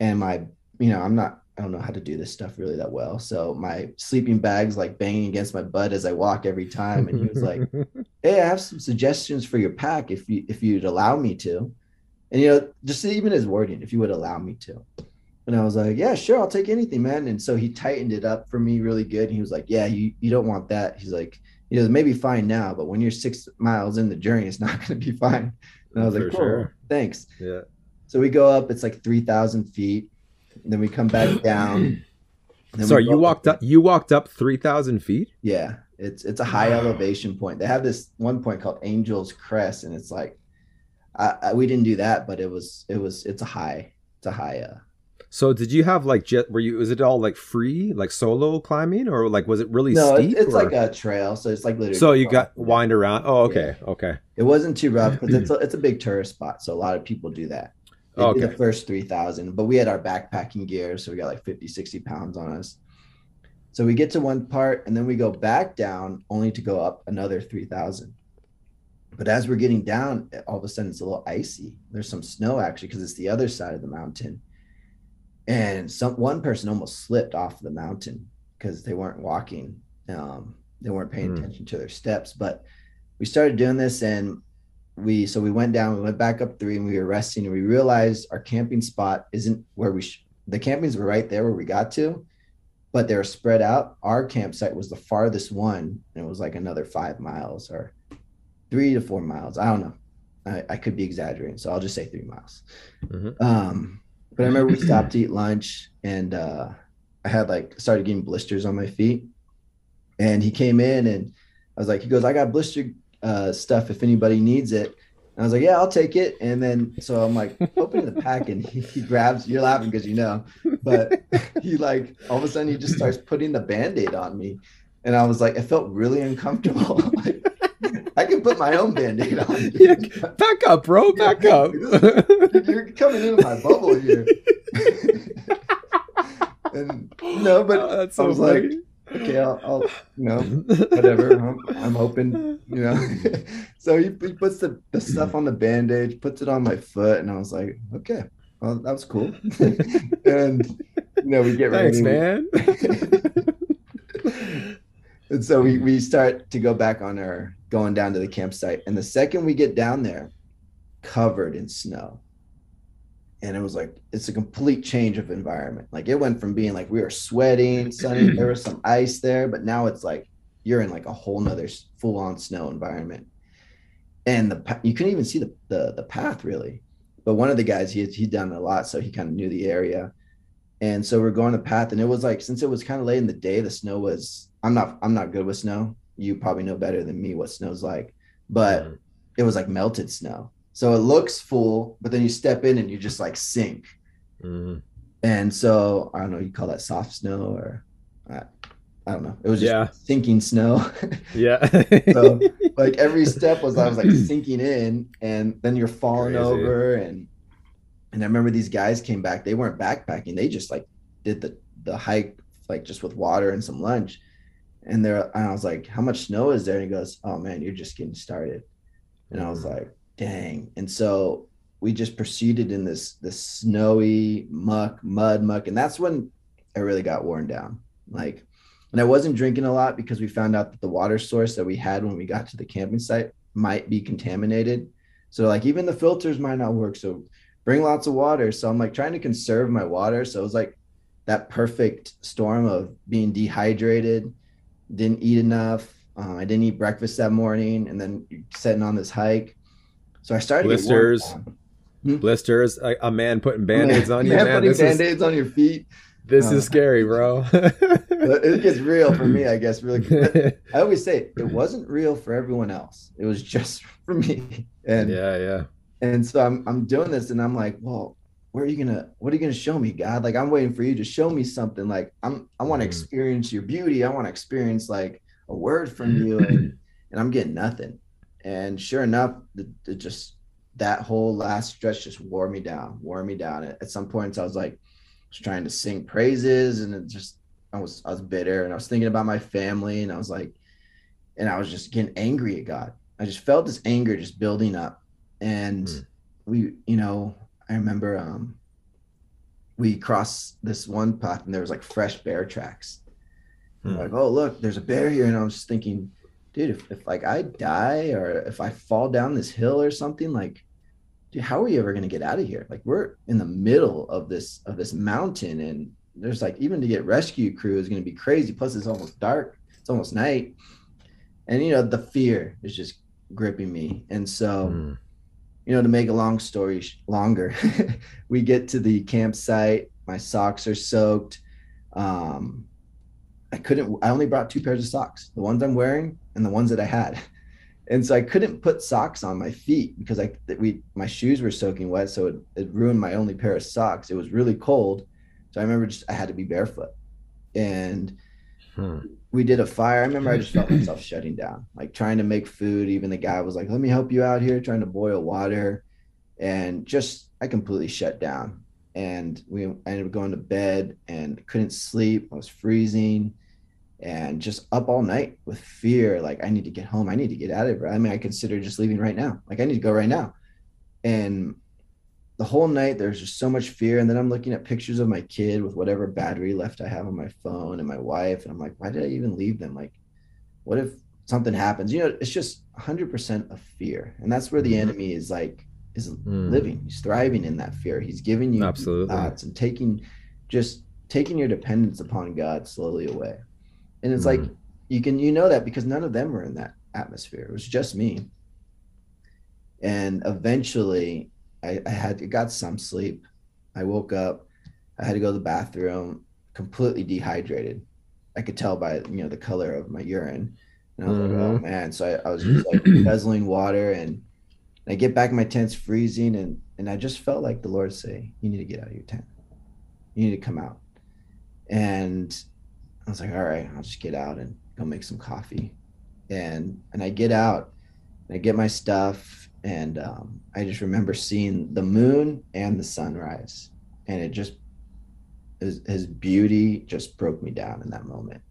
Speaker 1: and my, you know, I'm not I don't know how to do this stuff really that well. So my sleeping bag's like banging against my butt as I walk every time. And he was like, Hey, I have some suggestions for your pack if you if you'd allow me to. And you know, just even his wording, if you would allow me to. And I was like, yeah, sure, I'll take anything, man. And so he tightened it up for me really good. And he was like, yeah, you, you don't want that. He's like, you know, maybe fine now, but when you're six miles in the journey, it's not going to be fine. And I was for like, cool, sure. thanks.
Speaker 4: Yeah.
Speaker 1: So we go up, it's like 3,000 feet. then we come back down.
Speaker 4: Sorry, you walked up, you walked up 3,000 feet?
Speaker 1: Yeah. It's, it's a high elevation point. They have this one point called Angel's Crest, and it's like I, I, we didn't do that, but it was it was it's a high it's a high. Uh,
Speaker 4: so did you have like jet? Were you was it all like free like solo climbing or like was it really
Speaker 1: no,
Speaker 4: steep?
Speaker 1: it's
Speaker 4: or?
Speaker 1: like a trail, so it's like literally.
Speaker 4: So you got wind around. Oh, okay, yeah. okay.
Speaker 1: It wasn't too rough because it's a, it's a big tourist spot, so a lot of people do that. They
Speaker 4: Oh, okay.
Speaker 1: the first 3,000, but we had our backpacking gear. So we got like 50, 60 pounds on us. So we get to one part and then we go back down only to go up another 3,000. But as we're getting down, all of a sudden it's a little icy. There's some snow actually because it's the other side of the mountain. And some one person almost slipped off the mountain because they weren't walking. Um, they weren't paying
Speaker 4: Hmm.
Speaker 1: attention to their steps. But we started doing this and we so we went down, we went back up three and we were resting and we realized our camping spot isn't where we sh- the campings were right there where we got to, but they were spread out. Our campsite was the farthest one, and it was like another five miles or three to four miles. I don't know. I, I could be exaggerating, so I'll just say three miles.
Speaker 4: Mhm.
Speaker 1: Um, but I remember we stopped to eat lunch, and uh, I had like started getting blisters on my feet, and he came in and I was like, he goes, I got blister uh, stuff if anybody needs it. And I was like, yeah, I'll take it. And then so I'm like opening the pack and he, he grabs, you're laughing because you know, but he like all of a sudden he just starts putting the band-aid on me. And I was like, it felt really uncomfortable. like, I can put my own band-aid on.
Speaker 4: Yeah, back up, bro. Back up.
Speaker 1: You're coming into my bubble here. and no, but
Speaker 4: Oh, that's
Speaker 1: I
Speaker 4: so
Speaker 1: was like, okay, I'll, I'll you know, whatever. I'm, I'm open, you know. so he, he puts the, the stuff on the bandage, puts it on my foot, and I was like, okay, well, that was cool. and you know, we get
Speaker 4: Thanks,
Speaker 1: ready.
Speaker 4: man.
Speaker 1: And so we, we start to go back on our going down to the campsite. And the second we get down there, covered in snow. And it was like it's a complete change of environment. Like it went from being like we were sweating, sunny, there was some ice there, but now it's like you're in like a whole nother full on snow environment. And the you couldn't even see the, the the path really. But one of the guys he he'd done a lot, so he kind of knew the area. And so we're going the path, and it was like since it was kind of late in the day, the snow was. I'm not I'm not good with snow. You probably know better than me what snow's like, but mm-hmm. it was like melted snow. So it looks full, but then you step in and you just like sink.
Speaker 4: Mhm.
Speaker 1: And so I don't know, you call that soft snow or I, I don't know. It was just
Speaker 4: Yeah.
Speaker 1: sinking snow.
Speaker 4: Yeah.
Speaker 1: So, like every step was I was like sinking in and then you're falling
Speaker 4: Crazy.
Speaker 1: over and and I remember these guys came back. They weren't backpacking. They just like did the the hike like just with water and some lunch. And they're and I was like, "How much snow is there?" And he goes, "Oh man, you're just getting started." And I was
Speaker 4: Mhm.
Speaker 1: like, "Dang!" And so we just proceeded in this this snowy muck, mud muck, and that's when I really got worn down. Like, and I wasn't drinking a lot because we found out that the water source that we had when we got to the camping site might be contaminated. So like even the filters might not work. So bring lots of water. So I'm like trying to conserve my water. So it was like that perfect storm of being dehydrated, didn't eat enough. Um, I didn't eat breakfast that morning, and then setting on this hike. So I started to get worn
Speaker 4: Blisters.
Speaker 1: down.
Speaker 4: Blisters. A, a man putting band-aids on you,
Speaker 1: Man,
Speaker 4: man.
Speaker 1: putting
Speaker 4: This
Speaker 1: band-aids on your feet.
Speaker 4: this
Speaker 1: Uh,
Speaker 4: is scary, bro.
Speaker 1: It gets real for me, I guess. Really, I always say it wasn't real for everyone else. It was just for me. And
Speaker 4: yeah, yeah.
Speaker 1: and so I'm I'm doing this, and I'm like, well, where are you gonna? What are you gonna show me, God? Like I'm waiting for you to show me something. Like I'm I want to
Speaker 4: Mhm.
Speaker 1: experience your beauty. I want to experience like a word from you, and and I'm getting nothing. And sure enough, the, the just that whole last stretch just wore me down, wore me down. At, some points, I was like, was trying to sing praises, and it just I was I was bitter, and I was thinking about my family, and I was like, and I was just getting angry at God. I just felt this anger just building up, and
Speaker 4: Hmm.
Speaker 1: we, you know, I remember um, we crossed this one path, and there was like fresh bear tracks.
Speaker 4: Hmm.
Speaker 1: Like, oh look, there's a bear here, and I was just thinking, dude, if, if like I die or if I fall down this hill or something, like, dude, how are we ever gonna get out of here? Like, we're in the middle of this of this mountain, and there's like even to get rescue crew is gonna be crazy. Plus, it's almost dark. It's almost night, and you know the fear is just gripping me, and so
Speaker 4: Mm.
Speaker 1: you know, to make a long story sh- longer, we get to the campsite. My socks are soaked. Um, I couldn't. I only brought two pairs of socks: the ones I'm wearing and the ones that I had. And so I couldn't put socks on my feet because I that we my shoes were soaking wet, so it, it ruined my only pair of socks. It was really cold, so I remember just I had to be barefoot. And
Speaker 4: Hmm.
Speaker 1: we did a fire. I remember I just felt myself shutting down, like trying to make food. Even the guy was like, "Let me help you out here," trying to boil water. and just I completely shut down. And we ended up going to bed and couldn't sleep. I was freezing and just up all night with fear. Like I need to get home. I need to get out of here. I mean, I consider just leaving right now. Like I need to go right now. And the whole night there's just so much fear. And then I'm looking at pictures of my kid with whatever battery left I have on my phone and my wife. And I'm like, why did I even leave them? Like, what if something happens? You know, it's just 100% of fear. And that's where the mm-hmm. enemy is like, is mm. living. He's thriving in that fear. He's giving you
Speaker 4: absolutely
Speaker 1: thoughts and taking just taking your dependence upon God slowly away. And it's mm. like you can you know that because none of them were in that atmosphere. It was just me. And eventually I, I had got some sleep. I woke up. I had to go to the bathroom, completely dehydrated. I could tell by you know the color of my urine. And I was mm-hmm. like, oh mm-hmm. man. So I, I was just like guzzling water and I get back in my tent's freezing and and I just felt like the Lord say, You need to get out of your tent. You need to come out. And I was like, all right, I'll just get out and go make some coffee. And and I get out and I get my stuff and um, I just remember seeing the moon and the sunrise. And it just his, his beauty just broke me down in that moment.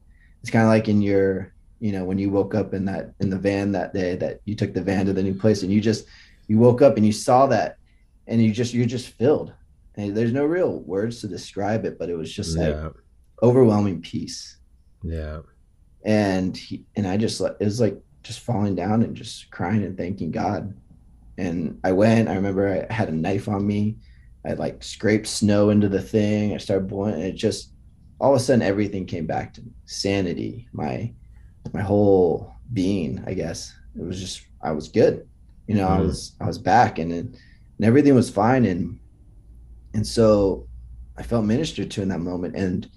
Speaker 1: It's kind of like in your, you know, when you woke up in that in the van that day that you took the van to the new place and you just you woke up and you saw that and you just you're just filled. And there's no real words to describe it but it was just like yeah. overwhelming peace.
Speaker 4: Yeah.
Speaker 1: And he and i just it was like just falling down and just crying and thanking god. And i went i remember i had a knife on me. I like scraped snow into the thing. I started boiling and it just all of a sudden everything came back to me. sanity my my whole being i guess. It was just i was good you know, mm. I was I was back and and everything was fine and and so I felt ministered to in that moment and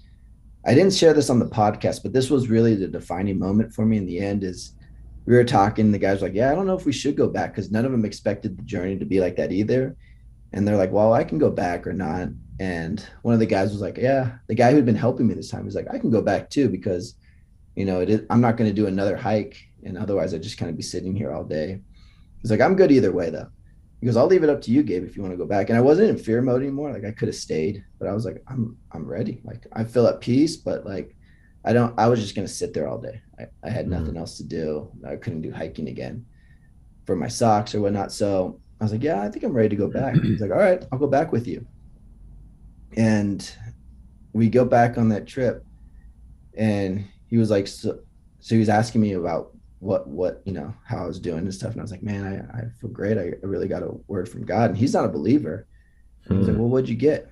Speaker 1: I didn't share this on the podcast, but this was really the defining moment for me in the end is we were talking, the guys were like, Yeah, I don't know if we should go back because none of them expected the journey to be like that either. And they're like, Well, I can go back or not. And one of the guys was like, Yeah, the guy who'd been helping me this time was like, I can go back too because you know, it is, I'm not going to do another hike. And otherwise I'd just kind of be sitting here all day. He's like, I'm good either way though. He goes, I'll leave it up to you, Gabe, if you want to go back. And I wasn't in fear mode anymore. Like I could have stayed, but I was like, I'm I'm ready. Like I feel at peace, but like I don't I was just gonna sit there all day. I, I had nothing mm-hmm. else to do. I couldn't do hiking again for my socks or whatnot. So I was like, Yeah, I think I'm ready to go back. He's like, All right, I'll go back with you. And we go back on that trip and he was like so, so he was asking me about what what you know how I was doing and stuff. And I was like, man, I, I feel great. I I really got a word from God. And he's not a believer. And he's like, hmm. well, what'd you get?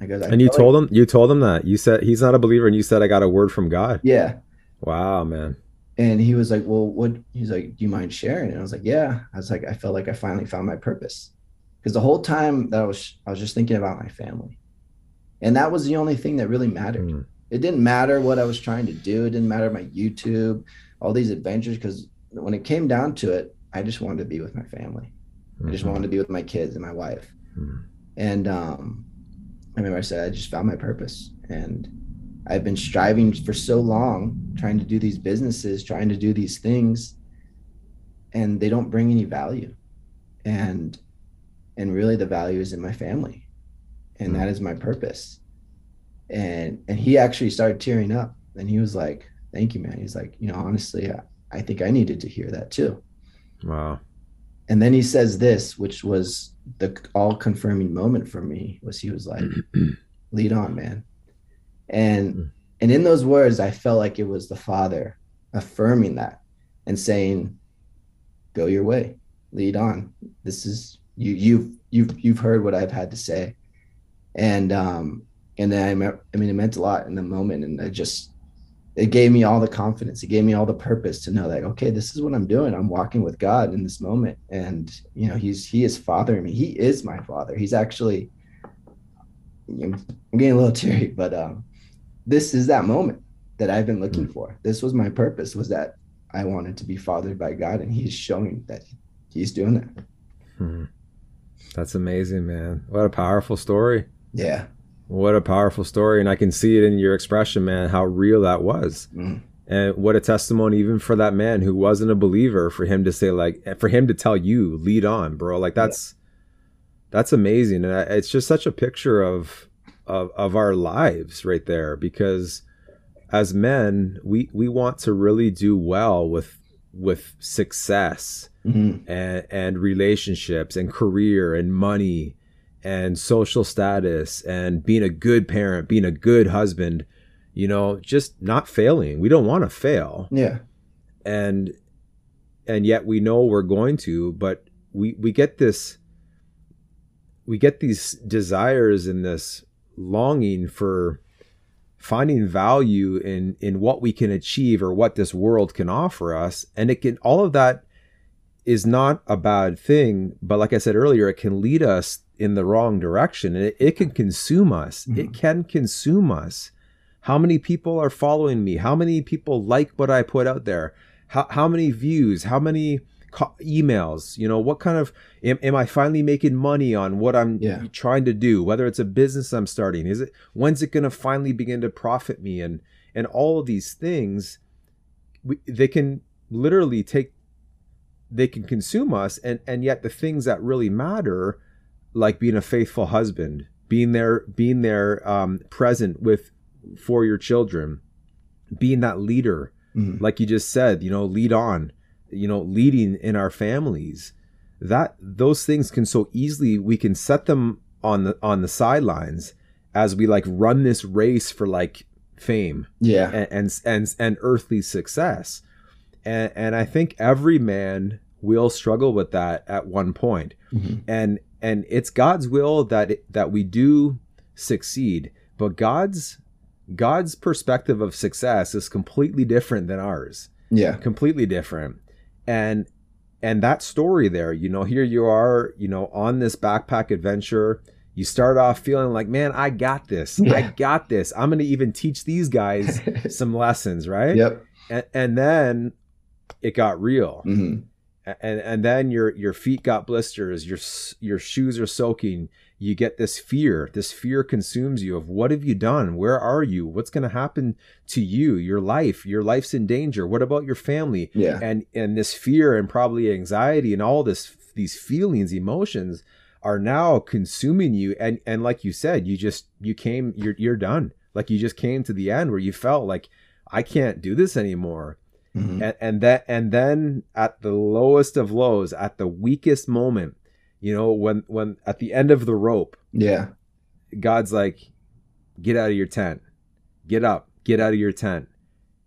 Speaker 4: I goes, I and you told him you told him that you said he's not a believer, and you said I got a word from God.
Speaker 1: Yeah.
Speaker 4: Wow, man.
Speaker 1: And he was like, well, what? He's like, do you mind sharing? And I was like, yeah. I was like, I felt like I finally found my purpose because the whole time that I was I was just thinking about my family, and that was the only thing that really mattered. Mm. It didn't matter what I was trying to do. It didn't matter my YouTube all these adventures because when it came down to it, I just wanted to be with my family. Mm-hmm. I just mm-hmm. wanted to be with my kids and my wife. Mm-hmm. And um, I remember I said I just found my purpose, and I've been striving for so long, trying to do these businesses, trying to do these things, and they don't bring any value. And and really, the value is in my family, and mm-hmm. that is my purpose. And and he actually started tearing up, and he was like, thank you, man. He's like, you know, honestly, I, I think I needed to hear that too.
Speaker 4: Wow.
Speaker 1: And then he says this, which was the all confirming moment for me, was he was like, lead on, man. And mm. and in those words, I felt like it was the father affirming that and saying, go your way, lead on. This is you you've you've you've heard what I've had to say. And um and then I, me- I mean it meant a lot in the moment and I just it gave me all the confidence. It gave me all the purpose to know that okay, this is what I'm doing. I'm walking with God in this moment, and you know, He's He is fathering me. He is my father. He's actually. I'm getting a little teary, but um, this is that moment that I've been looking hmm. for. This was my purpose. Was that I wanted to be fathered by God, and He's showing that He's doing that.
Speaker 4: Hmm. That's amazing, man. What a powerful story.
Speaker 1: Yeah.
Speaker 4: What a powerful story. And I can see it in your expression, man, how real that was. Mm. And what a testimony, even for that man who wasn't a believer, for him to say, like, for him to tell you, lead on, bro. Like, that's, that's amazing, and I- it's just such a picture of of of our lives right there. Because as men, we we want to really do well with with success
Speaker 1: Mhm.
Speaker 4: and and relationships and career and money and social status and being a good parent, being a good husband. You know, just not failing. We don't want to fail
Speaker 1: Yeah.
Speaker 4: and and yet we know we're going to but we we get this we get these desires and this longing for finding value in in what we can achieve or what this world can offer us and it can all of that is not a bad thing but like i said earlier it can lead us in the wrong direction and it, it can consume us. It mm-hmm. can consume us. How many people are following me? How many people like what i put out there? How, how many views? How many co- emails? You know what kind of am, am i finally making money on what i'm
Speaker 1: Yeah.
Speaker 4: trying to do? Whether it's a business i'm starting is it when's it going to finally begin to profit me? And and all of these things we, they can literally take they can consume us and and yet the things that really matter like being a faithful husband being there being there um present with for your children being that leader
Speaker 1: Mhm.
Speaker 4: like you just said you know lead on you know leading in our families that those things can so easily we can set them on the on the sidelines as we like run this race for like fame
Speaker 1: Yeah.
Speaker 4: and and and, and earthly success and and i think every man will struggle with that at one point.
Speaker 1: Mhm.
Speaker 4: and and it's god's will that it, that we do succeed but god's god's perspective of success is completely different than ours.
Speaker 1: Yeah.
Speaker 4: completely different. And and that story there you know here you are you know on this backpack adventure. You start off feeling like man i got this. I got this. I'm gonna even teach these guys some lessons right?
Speaker 1: Yep.
Speaker 4: and, and then it got real.
Speaker 1: Hmm
Speaker 4: and and then your your feet got blisters your your shoes are soaking. You get this fear. This fear consumes you of what have you done? Where are you? What's going to happen to you your life? Your life's in danger. What about your family?
Speaker 1: Yeah.
Speaker 4: and and this fear and probably anxiety and all this these feelings emotions are now consuming you. And and like you said you just you came you're you're done. Like you just came to the end where you felt like i can't do this anymore
Speaker 1: Mhm.
Speaker 4: and and that and then at the lowest of lows at the weakest moment you know when when at the end of the rope
Speaker 1: Yeah.
Speaker 4: god's like get out of your tent get up get out of your tent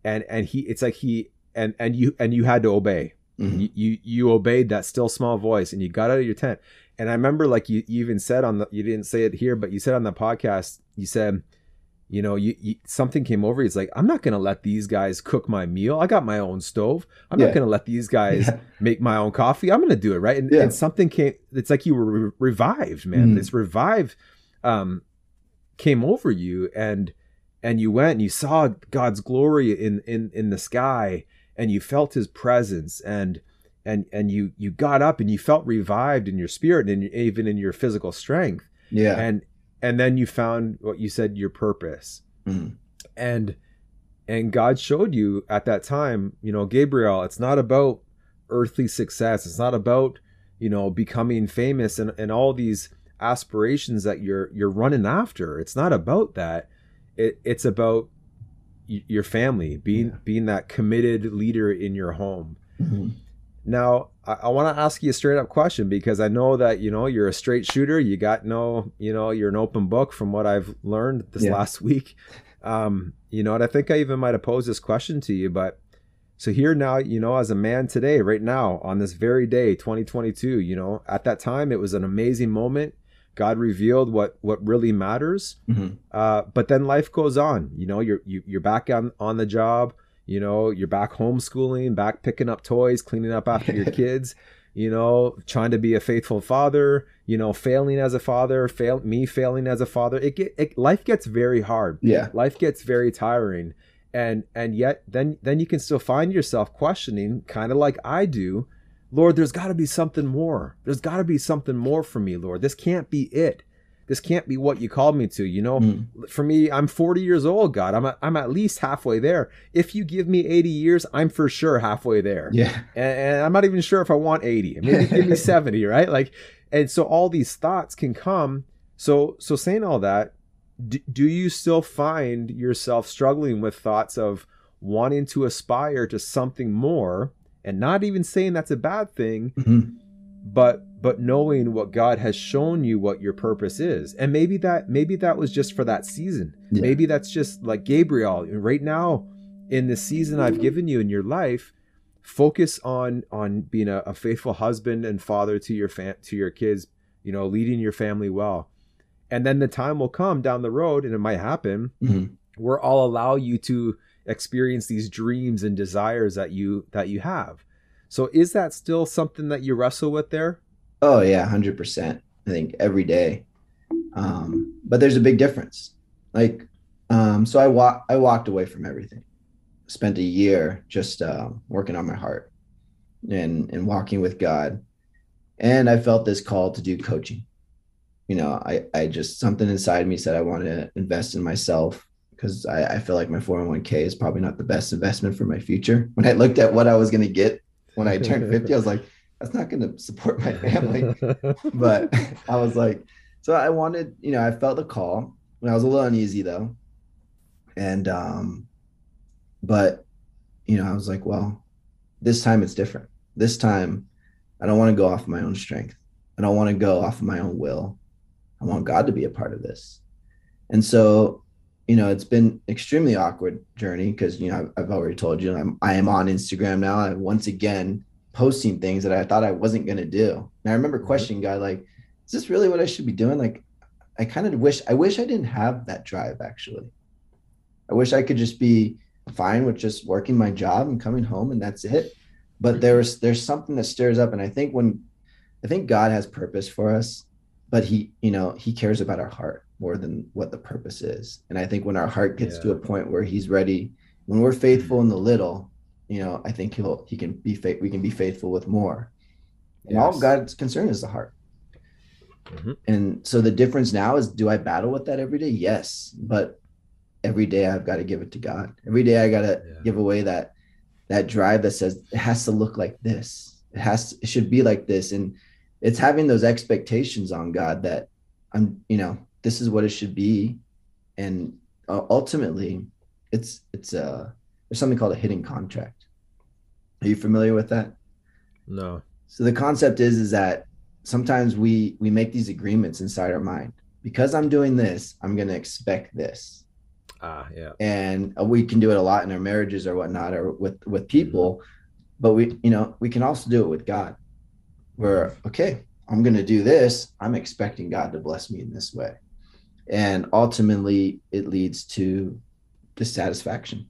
Speaker 4: and and he it's like he and and you and you had to obey
Speaker 1: Mhm.
Speaker 4: you, you you obeyed that still small voice and you got out of your tent and i remember like you, you even said on the you didn't say it here but you said on the podcast you said you know you, you something came over he's like i'm not gonna let these guys cook my meal i got my own stove i'm
Speaker 1: Yeah.
Speaker 4: not gonna let these guys
Speaker 1: Yeah.
Speaker 4: make my own coffee i'm gonna do it right and,
Speaker 1: Yeah.
Speaker 4: and something came it's like you were re- revived man
Speaker 1: Mhm.
Speaker 4: this revive um came over you and and you went and you saw god's glory in in in the sky and you felt his presence and and and you you got up and you felt revived in your spirit and even in your physical strength
Speaker 1: Yeah.
Speaker 4: and and then you found what you said your purpose
Speaker 1: Mhm.
Speaker 4: and and god showed you at that time you know gabriel it's not about earthly success it's not about you know becoming famous and, and all these aspirations that you're you're running after it's not about that it, it's about y- your family being
Speaker 1: Yeah.
Speaker 4: being that committed leader in your home
Speaker 1: Mhm.
Speaker 4: Now, I, I want to ask you a straight up question because I know that you know you're a straight shooter. You got no, you know, you're an open book from what I've learned this
Speaker 1: Yeah.
Speaker 4: last week. Um, you know, and I think I even might have posed this question to you, but so here now, you know, as a man today, right now, on this very day, 2022, you know, at that time, it was an amazing moment. God revealed what what really matters.
Speaker 1: Mhm.
Speaker 4: Uh, but then life goes on. You know, you're you, you're back on on the job. You know, you're back homeschooling, back picking up toys, cleaning up after your kids. You know, trying to be a faithful father. You know, failing as a father, fail me failing as a father. It get it, life gets very hard.
Speaker 1: Yeah.
Speaker 4: Life gets very tiring, and and yet then then you can still find yourself questioning, kind of like I do. Lord, there's got to be something more. There's got to be something more for me, Lord. This can't be it. This can't be what you called me to. You know,
Speaker 1: Mhm.
Speaker 4: for me, I'm 40 years old, God. I'm, at, I'm at least halfway there. If you give me 80 years, I'm for sure halfway there.
Speaker 1: Yeah.
Speaker 4: And, and I'm not even sure if I want 80. Maybe give me 70, right? Like, and so all these thoughts can come so so saying all that do, do you still find yourself struggling with thoughts of wanting to aspire to something more and not even saying that's a bad thing
Speaker 1: Mhm.
Speaker 4: but but knowing what god has shown you what your purpose is and maybe that maybe that was just for that season
Speaker 1: Yeah.
Speaker 4: maybe that's just like gabriel right now in the season i've given you in your life focus on on being a, a faithful husband and father to your fam- to your kids you know leading your family well and then the time will come down the road and it might happen
Speaker 1: Mhm.
Speaker 4: where I'll allow you to experience these dreams and desires that you that you have. So is that still something that you wrestle with there?
Speaker 1: Oh yeah, hundred percent. I think every day. Um, but there's a big difference. Like, um, so I wa- I walked away from everything. Spent a year just uh, working on my heart and and walking with God, and I felt this call to do coaching. You know, I I just something inside me said I want to invest in myself because I, I feel like my 401k is probably not the best investment for my future. When I looked at what I was going to get when I turned 50, I was like, that's not going to support my family but I was like, so I wanted, you know, I felt the call. When I was a little uneasy though, and um, but you know, I was like, well, this time it's different. This time, I don't want to go off my own strength. I don't want to go off my own will. I want God to be a part of this, and so, you know, it's been extremely awkward journey because you know I've, I've already told you I'm I am on Instagram now. I once again posting things that I thought I wasn't going to do. And I remember mm-hmm. questioning God, like, is this really what I should be doing? Like, I kind of wish, I wish I didn't have that drive actually. I wish I could just be fine with just working my job and coming home and that's it. But mm-hmm. there's, there's something that stirs up. And I think when, I think God has purpose for us, but he, you know, he cares about our heart more than what the purpose is. And I think when our heart gets to a point where he's ready, when we're faithful mm-hmm. in the little, you know, I think he'll he can be faith we can be faithful with more. And all God's concern is the heart.
Speaker 4: Mhm.
Speaker 1: And so the difference now is do I battle with that every day? Yes. But every day I've got to give it to God. Every day I gotta
Speaker 4: Yeah.
Speaker 1: give away that that drive that says it has to look like this. It has it should be like this. And it's having those expectations on God that I'm, you know, this is what it should be. And uh, ultimately it's it's uh there's something called a hidden contract. Are you familiar with that?
Speaker 4: No.
Speaker 1: So the concept is is that sometimes we we make these agreements inside our mind. Because I'm doing this, I'm going to expect this.
Speaker 4: Ah, yeah.
Speaker 1: And uh, we can do it a lot in our marriages or whatnot or with with people, but we you know, we can also do it with God. Where okay, I'm going to do this, I'm expecting God to bless me in this way. And ultimately it leads to dissatisfaction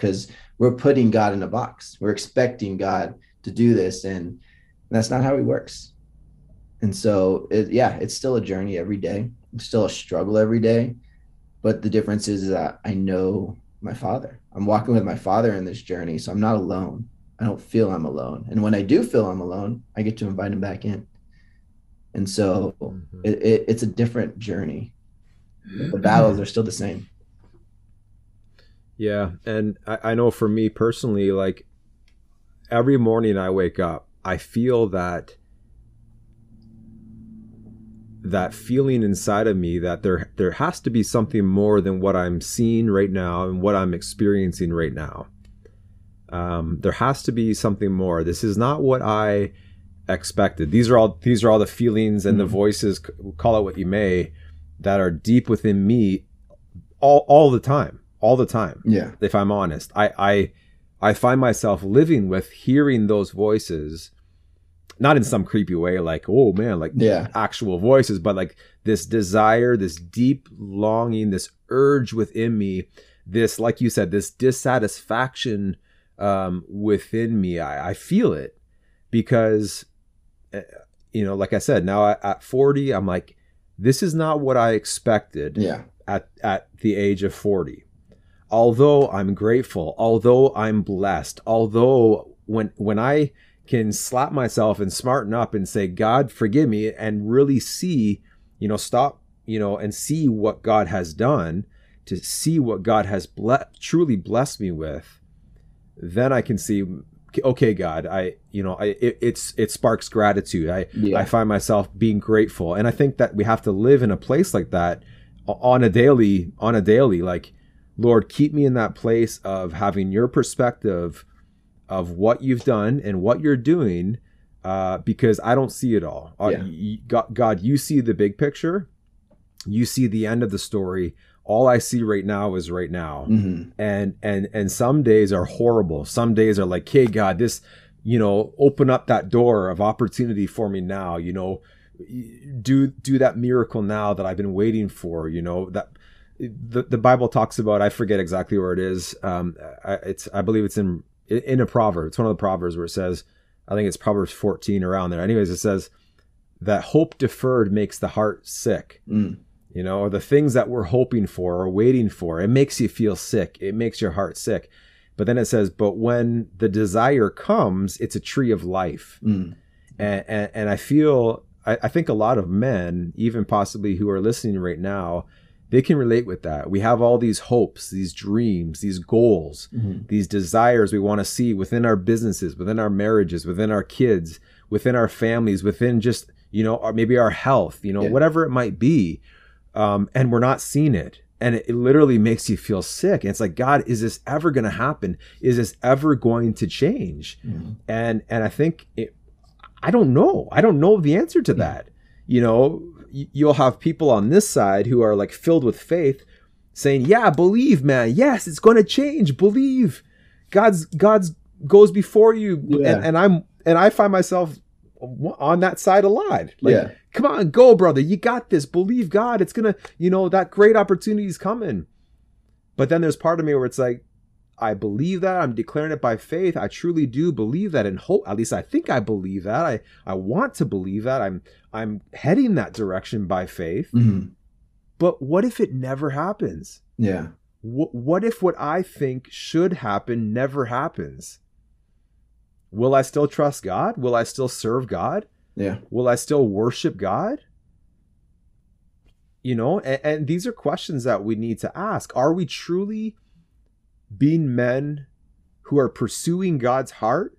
Speaker 1: because we're putting God in a box. We're expecting God to do this, and that's not how He works. And so, it, yeah, it's still a journey every day. It's still a struggle every day. But the difference is that I know my Father. I'm walking with my Father in this journey, so I'm not alone. I don't feel I'm alone. And when I do feel I'm alone, I get to invite Him back in. And so,
Speaker 4: Mhm.
Speaker 1: it, it, it's a different journey. The battles are still the same.
Speaker 4: Yeah, and I, I know for me personally, like every morning I wake up, I feel that that feeling inside of me that there there has to be something more than what I'm seeing right now and what I'm experiencing right now. Um, there has to be something more. This is not what I expected. These are all these are all the feelings and the
Speaker 1: Mhm.
Speaker 4: voices, call it what you may, that are deep within me, all all the time, all the time
Speaker 1: Yeah.
Speaker 4: if I'm honest. I I I find myself living with hearing those voices, not in some creepy way, like oh man, like
Speaker 1: Yeah.
Speaker 4: actual voices, but like this desire, this deep longing, this urge within me, this like you said, this dissatisfaction um, within me. I, I feel it because uh, you know, like I said, now at, at 40, I'm like, this is not what I expected
Speaker 1: Yeah.
Speaker 4: at at the age of 40 although i'm grateful although i'm blessed although when when i can slap myself and smarten up and say god forgive me and really see you know stop you know and see what god has done to see what god has ble- truly blessed me with then i can see okay god i you know i it, it's it sparks gratitude i
Speaker 1: Yeah.
Speaker 4: i find myself being grateful and i think that we have to live in a place like that on a daily on a daily like lord keep me in that place of having your perspective of what you've done and what you're doing uh because i don't see it all. Uh,
Speaker 1: Yeah.
Speaker 4: god, god you see the big picture. You see the end of the story. All i see right now is right now.
Speaker 1: Mhm.
Speaker 4: and and and some days are horrible. Some days are like hey god this you know open up that door of opportunity for me now you know. Do do that miracle now that i've been waiting for you know that the, the bible talks about i forget exactly where it is um I, it's i believe it's in in a proverb it's one of the proverbs where it says i think it's proverbs 14 around there anyways it says that hope deferred makes the heart sick
Speaker 1: Mm.
Speaker 4: you know, or the things that we're hoping for or waiting for. It makes you feel sick. It makes your heart sick. But then it says, but when the desire comes, it's a tree of life.
Speaker 1: Mm.
Speaker 4: And, and, and I feel, I, I think a lot of men, even possibly who are listening right now, they can relate with that. We have all these hopes, these dreams, these goals,
Speaker 1: Mhm.
Speaker 4: these desires we want to see within our businesses, within our marriages, within our kids, within our families, within just, you know, or maybe our health, you know,
Speaker 1: Yeah.
Speaker 4: whatever it might be. Um, and we're not seeing it. And it, it literally makes you feel sick. And it's like, God, is this ever going to happen? Is this ever going to change?
Speaker 1: Mhm.
Speaker 4: And, and I think it, I don't know. I don't know the answer to that. You know, you'll have people on this side who are like filled with faith saying, "Yeah, believe, man. Yes, it's going to change. Believe. God's God's goes before you."
Speaker 1: Yeah.
Speaker 4: And, and I'm and I find myself on that side a lot. Like,
Speaker 1: Yeah.
Speaker 4: come on, go, brother. You got this. Believe God. It's gonna, you know, that great opportunity is coming. But then there's part of me where it's like, I believe that. I'm declaring it by faith. I truly do believe that and hope at least I think I believe that. I I want to believe that. I'm I'm heading that direction by faith.
Speaker 1: Mhm.
Speaker 4: But what if it never happens?
Speaker 1: Yeah.
Speaker 4: What, what if what I think should happen never happens? Will I still trust God? Will I still serve God?
Speaker 1: Yeah.
Speaker 4: Will I still worship God? You know, and, and these are questions that we need to ask. Are we truly being men who are pursuing God's heart?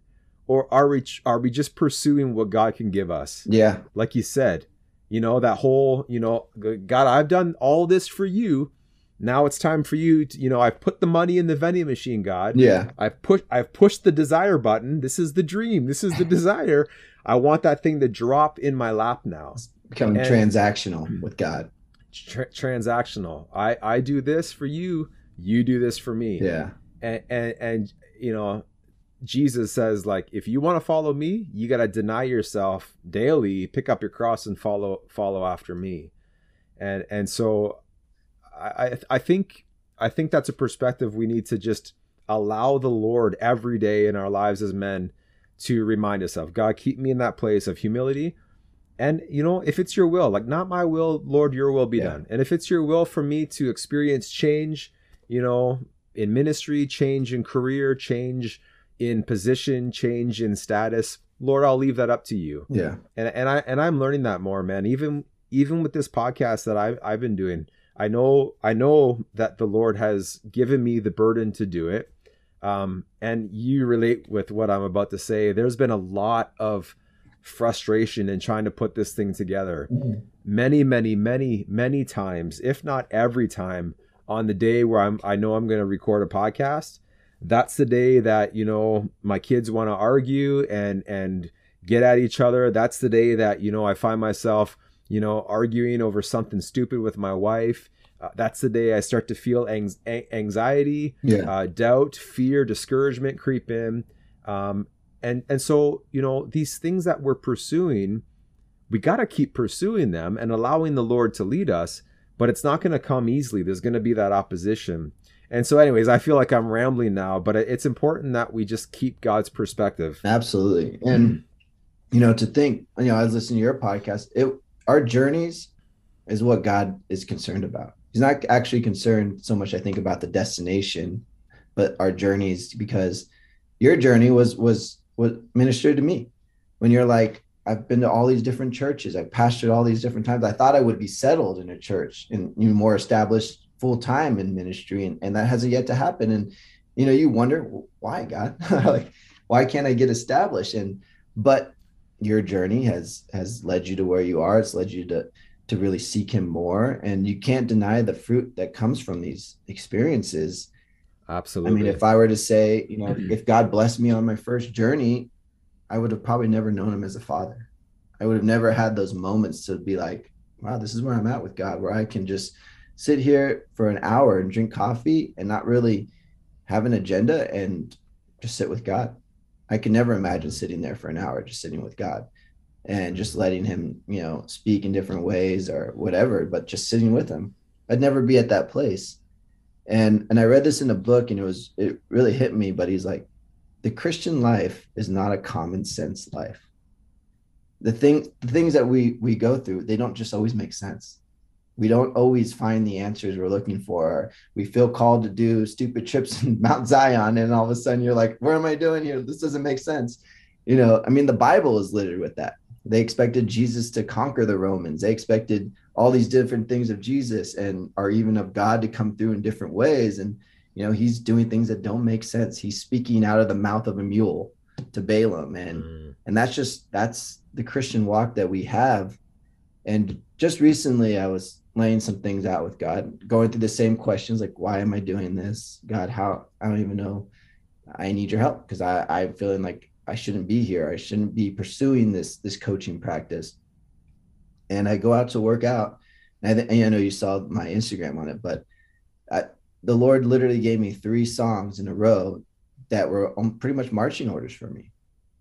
Speaker 4: Or are we are we just pursuing what God can give us?
Speaker 1: Yeah.
Speaker 4: like you said, you know, that whole, you know, God, I've done all this for you. Now it's time for you to, you know, I've put the money in the vending machine, God.
Speaker 1: Yeah.
Speaker 4: I've pushed I've pushed the desire button. This is the dream. This is the desire. I want that thing to drop in my lap now.
Speaker 1: It's Becoming
Speaker 4: And-
Speaker 1: transactional with God.
Speaker 4: Tr- transactional. I I do this for you, you do this for me.
Speaker 1: Yeah.
Speaker 4: And and and you know, Jesus says like if you want to follow me, you got to deny yourself daily, pick up your cross and follow follow after me. And and so I I, I think I think that's a perspective we need to just allow the Lord every day in our lives as men to remind us of. God, keep me in that place of humility. And you know, if it's your will, like not my will, Lord, your will be
Speaker 1: Yeah.
Speaker 4: done. And if it's your will for me to experience change, you know, in ministry, change in career, change in position, change in status, Lord, I'll leave that up to you.
Speaker 1: Yeah.
Speaker 4: And and I and I'm learning that more, man. Even even with this podcast that I've I've been doing, I know I know that the Lord has given me the burden to do it. Um, and you relate with what I'm about to say. There's been a lot of frustration in trying to put this thing together many, many, many, many times, if not every time, on the day where I'm I know I'm going to record a podcast. That's the day that you know my kids want to argue and and get at each other. That's the day that you know I find myself you know arguing over something stupid with my wife. Uh, that's the day I start to feel anx- a- anxiety,
Speaker 1: Yeah.
Speaker 4: uh, doubt, fear, discouragement creep in. Um, and and so you know these things that we're pursuing, we got to keep pursuing them and allowing the Lord to lead us. But it's not going to come easily. There's going to be that opposition. And so, anyways, I feel like I'm rambling now, but it's important that we just keep God's perspective.
Speaker 1: Absolutely. And you know, to think, you know, I was listening to your podcast, it our journeys is what God is concerned about. He's not actually concerned so much, I think, about the destination, but our journeys, because your journey was was was ministered to me. When you're like, I've been to all these different churches, I've pastored all these different times. I thought I would be settled in a church and you know, more established full time in ministry, and, and that hasn't yet to happen. And you know, you wonder why God, like why can't I get established? And but your journey has has led you to where you are. It's led you to to really seek him more. And you can't deny the fruit that comes from these experiences.
Speaker 4: Absolutely.
Speaker 1: I mean, if I were to say, you know, if God blessed me on my first journey, I would have probably never known him as a father. I would have never had those moments to be like, wow, this is where I'm at with God, where I can just sit here for an hour and drink coffee and not really have an agenda and just sit with God. I could never imagine sitting there for an hour just sitting with God and just letting him, you know, speak in different ways or whatever, but just sitting with him. I'd never be at that place. And and I read this in a book and it was it really hit me, but he's like the Christian life is not a common sense life. The thing the things that we we go through, they don't just always make sense we don't always find the answers we're looking for. We feel called to do stupid trips in Mount Zion, and all of a sudden you're like, "What am I doing here? This doesn't make sense." You know, I mean, the Bible is littered with that. They expected Jesus to conquer the Romans. They expected all these different things of Jesus, and or even of God to come through in different ways. And you know, he's doing things that don't make sense. He's speaking out of the mouth of a mule to Balaam, and mm. and that's just that's the Christian walk that we have. And just recently, I was laying some things out with God, going through the same questions like, why am I doing this? God, how I don't even know. I need your help because I I'm feeling like I shouldn't be here. I shouldn't be pursuing this this coaching practice. And I go out to work out. And I, th- I know you saw my Instagram on it, but I, the Lord literally gave me three songs in a row that were um, pretty much marching orders for me.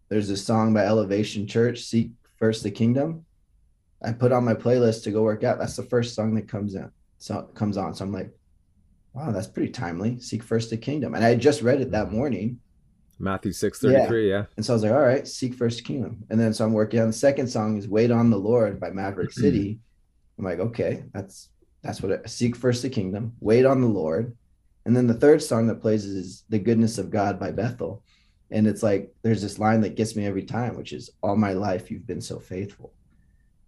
Speaker 1: There's a song by Elevation Church, "Seek First the Kingdom." I put on my playlist to go work out. That's the first song that comes in. So comes on. So I'm like, wow, that's pretty timely. Seek first the kingdom. And I just read it that morning.
Speaker 4: Matthew 6 33, yeah. yeah.
Speaker 1: And so I was like, all right, seek first the kingdom. And then so I'm working on the second song is Wait on the Lord by Maverick City. I'm like, okay, that's that's what it, seek first the kingdom, wait on the Lord. And then the third song that plays is The Goodness of God by Bethel. And it's like there's this line that gets me every time, which is all my life you've been so faithful.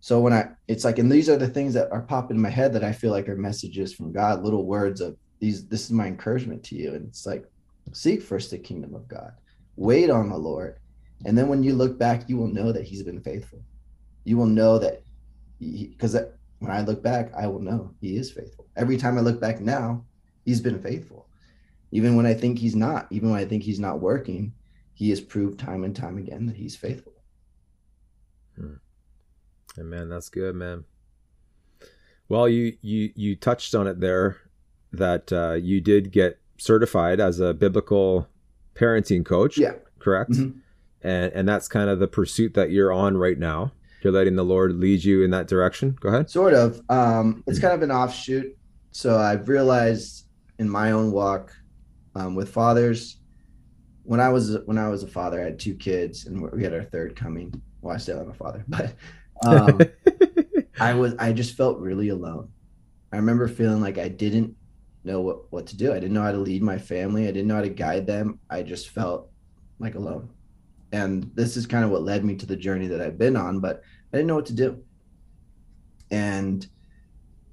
Speaker 1: So when I, it's like, and these are the things that are popping in my head that I feel like are messages from God, little words of these. This is my encouragement to you, and it's like, seek first the kingdom of God, wait on the Lord, and then when you look back, you will know that He's been faithful. You will know that, because when I look back, I will know He is faithful. Every time I look back now, He's been faithful. Even when I think He's not, even when I think He's not working, He has proved time and time again that He's faithful.
Speaker 4: Hmm. And man, that's good, man. Well, you you you touched on it there that uh, you did get certified as a biblical parenting coach.
Speaker 1: Yeah.
Speaker 4: Correct. Mm-hmm. And and that's kind of the pursuit that you're on right now. You're letting the Lord lead you in that direction. Go ahead.
Speaker 1: Sort of. Um, it's kind of an offshoot. So I've realized in my own walk um, with fathers, when I was when I was a father, I had two kids, and we had our third coming. Well, I still have a father, but um, I was I just felt really alone. I remember feeling like I didn't know what, what to do. I didn't know how to lead my family. I didn't know how to guide them. I just felt like alone. And this is kind of what led me to the journey that I've been on, but I didn't know what to do. And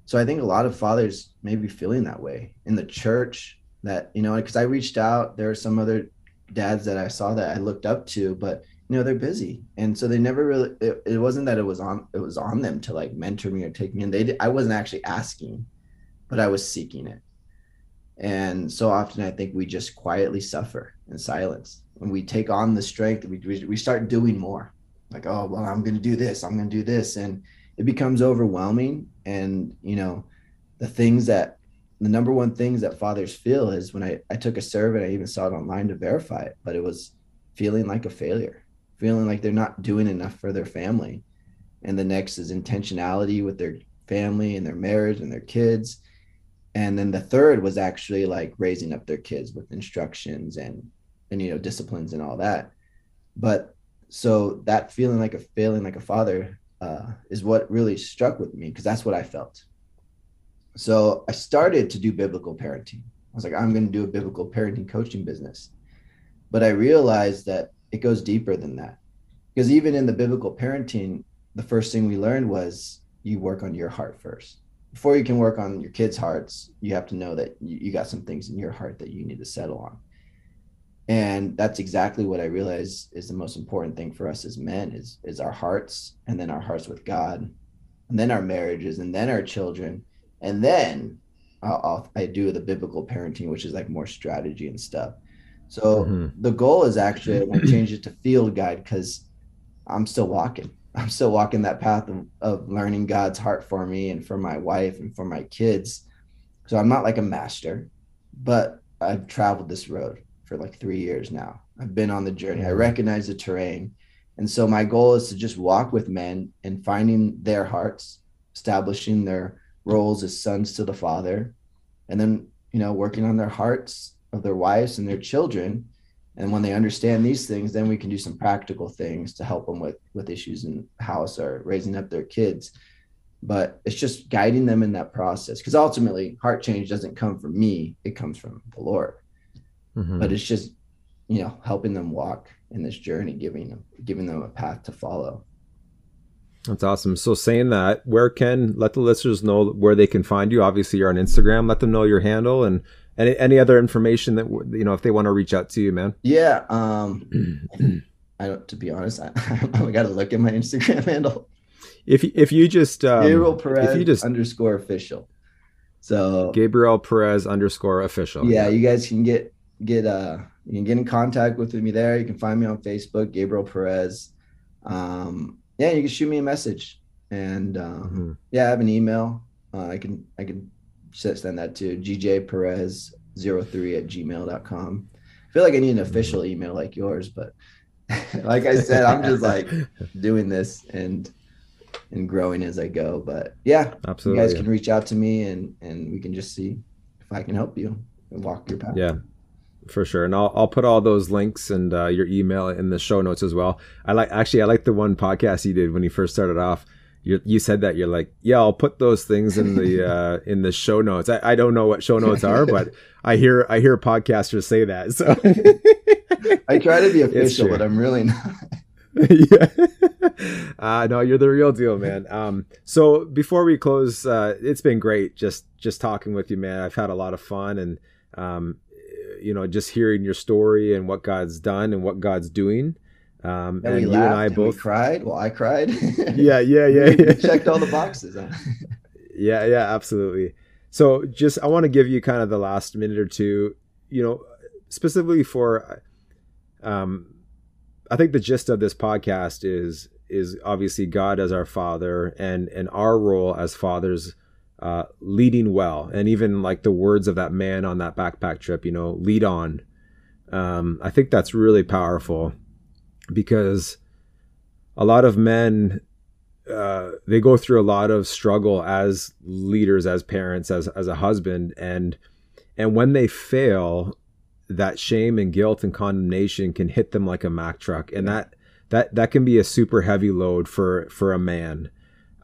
Speaker 1: so I think a lot of fathers may be feeling that way in the church that, you know, because I reached out, there are some other dads that I saw that I looked up to, but you know they're busy. And so they never really it, it, wasn't that it was on it was on them to like mentor me or take me in. They i wasn't actually asking but i was seeking it. And so often i think we just quietly suffer in silence. And we take on the strength we, we, we start doing more like oh well i'm going to do this i'm going to do this and it becomes overwhelming and you know the things that the number one things that fathers feel is when I, I took a survey i even saw it online to verify it but it was feeling like a failure feeling like they're not doing enough for their family. And the next is intentionality with their family and their marriage and their kids. And then the third was actually like raising up their kids with instructions and and you know disciplines and all that. But so that feeling like a failing like a father uh, is what really struck with me because that's what I felt. So I started to do biblical parenting. I was like, I'm going to do a biblical parenting coaching business. But I realized that it goes deeper than that because even in the biblical parenting the first thing we learned was you work on your heart first before you can work on your kids hearts you have to know that you, you got some things in your heart that you need to settle on and that's exactly what i realize is the most important thing for us as men is is our hearts and then our hearts with god. And then our marriages and then our children. And then I'll, I'll, i do the biblical parenting which is like more strategy and stuff. So mm-hmm. the goal is actually i want to change it to field guide because i'm still walking. I'm still walking that path of, of learning god's heart for me and for my wife and for my kids. So i'm not like a master but i've traveled this road for like three years now. I've been on the journey. I mm. recognize the terrain. And so my goal is to just walk with men and finding their hearts, establishing their roles as sons to the Father, and then, you know, working on their hearts of their wives and their children. And when they understand these things, then we can do some practical things to help them with with issues in the house or raising up their kids. But it's just guiding them in that process because ultimately heart change doesn't come from me, it comes from the Lord mm-hmm. but it's just you know helping them walk in this journey giving them giving them a path to follow.
Speaker 4: That's awesome. So saying that where can let the listeners know where they can find you. Obviously you're on instagram. Let them know your handle and any, any other information that you know if they want to reach out to you man.
Speaker 1: Yeah um i don't to be honest i, I gotta look at my instagram handle.
Speaker 4: If if you just um,
Speaker 1: Gabriel Perez if you just underscore official. So
Speaker 4: Gabriel Perez underscore official.
Speaker 1: Yeah, yeah, you guys can get get uh you can get in contact with me there. You can find me on Facebook, Gabriel Perez. Um, yeah, you can shoot me a message, and um, mm-hmm. yeah, I have an email. Uh, I can I can send that to GJ Perez 03 at gmail.com. I feel like I need an mm-hmm. official email like yours, but like I said, I'm just like doing this and and growing as I go. But yeah, absolutely, you guys can reach out to me and and we can just see if I can help you and walk your path.
Speaker 4: Yeah, for sure. And i'll, I'll put all those links and uh, your email in the show notes as well. I like actually i like the one podcast you did when you first started off. You, you said that you're like yeah i'll put those things in the uh, in the show notes. I, I don't know what show notes are but i hear i hear podcasters say that so.
Speaker 1: I try to be official but i'm really not.
Speaker 4: Yeah. Uh no you're the real deal man. Um so before we close uh it's been great just just talking with you man. I've had a lot of fun and um you know, just hearing your story and what God's done and what God's doing.
Speaker 1: Um, and, and you and I both cried. Well, I cried.
Speaker 4: yeah, yeah, yeah. yeah.
Speaker 1: checked all the boxes. Huh?
Speaker 4: yeah, yeah, absolutely. So, just I want to give you kind of the last minute or two. You know, specifically for, um, I think the gist of this podcast is is obviously God as our Father and and our role as fathers uh, leading well, and even like the words of that man on that backpack trip, you know, lead on. Um, I think that's really powerful because a lot of men uh, they go through a lot of struggle as leaders, as parents, as as a husband, and and when they fail, that shame and guilt and condemnation can hit them like a Mack truck, and that that that can be a super heavy load for for a man.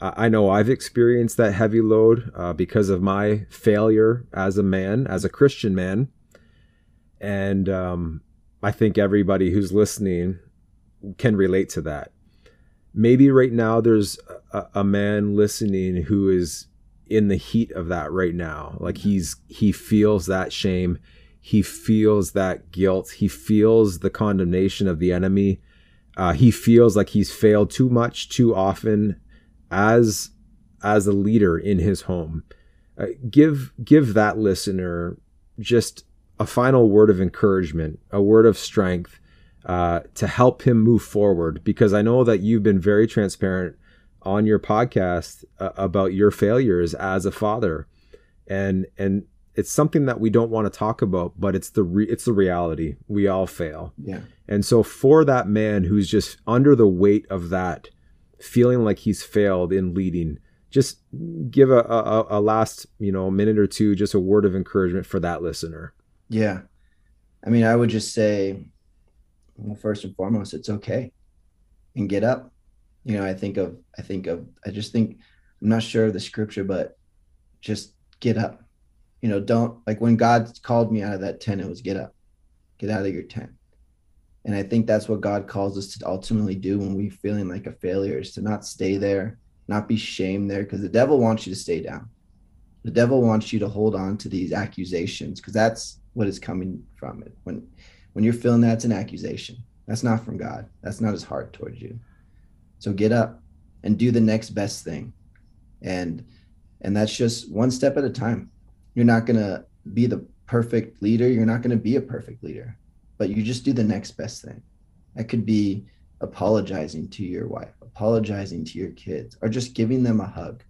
Speaker 4: I know I've experienced that heavy load uh, because of my failure as a man, as a Christian man. And um, I think everybody who's listening can relate to that. Maybe right now there's a, a man listening who is in the heat of that right now. Like he's he feels that shame, he feels that guilt, he feels the condemnation of the enemy. Uh, he feels like he's failed too much, too often, as as a leader in his home. Uh, give give that listener just a final word of encouragement, a word of strength uh, to help him move forward. Because I know that you've been very transparent on your podcast uh, about your failures as a father, and and it's something that we don't want to talk about, but it's the re- it's the reality. We all fail.
Speaker 1: Yeah.
Speaker 4: And so for that man who's just under the weight of that, feeling like he's failed in leading, just give a, a, a last, you know, minute or two, just a word of encouragement for that listener.
Speaker 1: Yeah. I mean, I would just say, well, first and foremost, it's okay and get up. You know, I think of, I think of, I just think, I'm not sure of the scripture, but just get up. You know, don't like when God called me out of that tent, it was get up, get out of your tent. And I think that's what God calls us to ultimately do when we're feeling like a failure is to not stay there, not be shamed there, because the devil wants you to stay down. The devil wants you to hold on to these accusations because that's what is coming from it. When when you're feeling that's an accusation. That's not from God. That's not his heart towards you. So get up and do the next best thing. And and that's just one step at a time. You're not to be the perfect leader. You're not to be a perfect leader, but you just do the next best thing. That could be apologizing to your wife, apologizing to your kids, or just giving them a hug.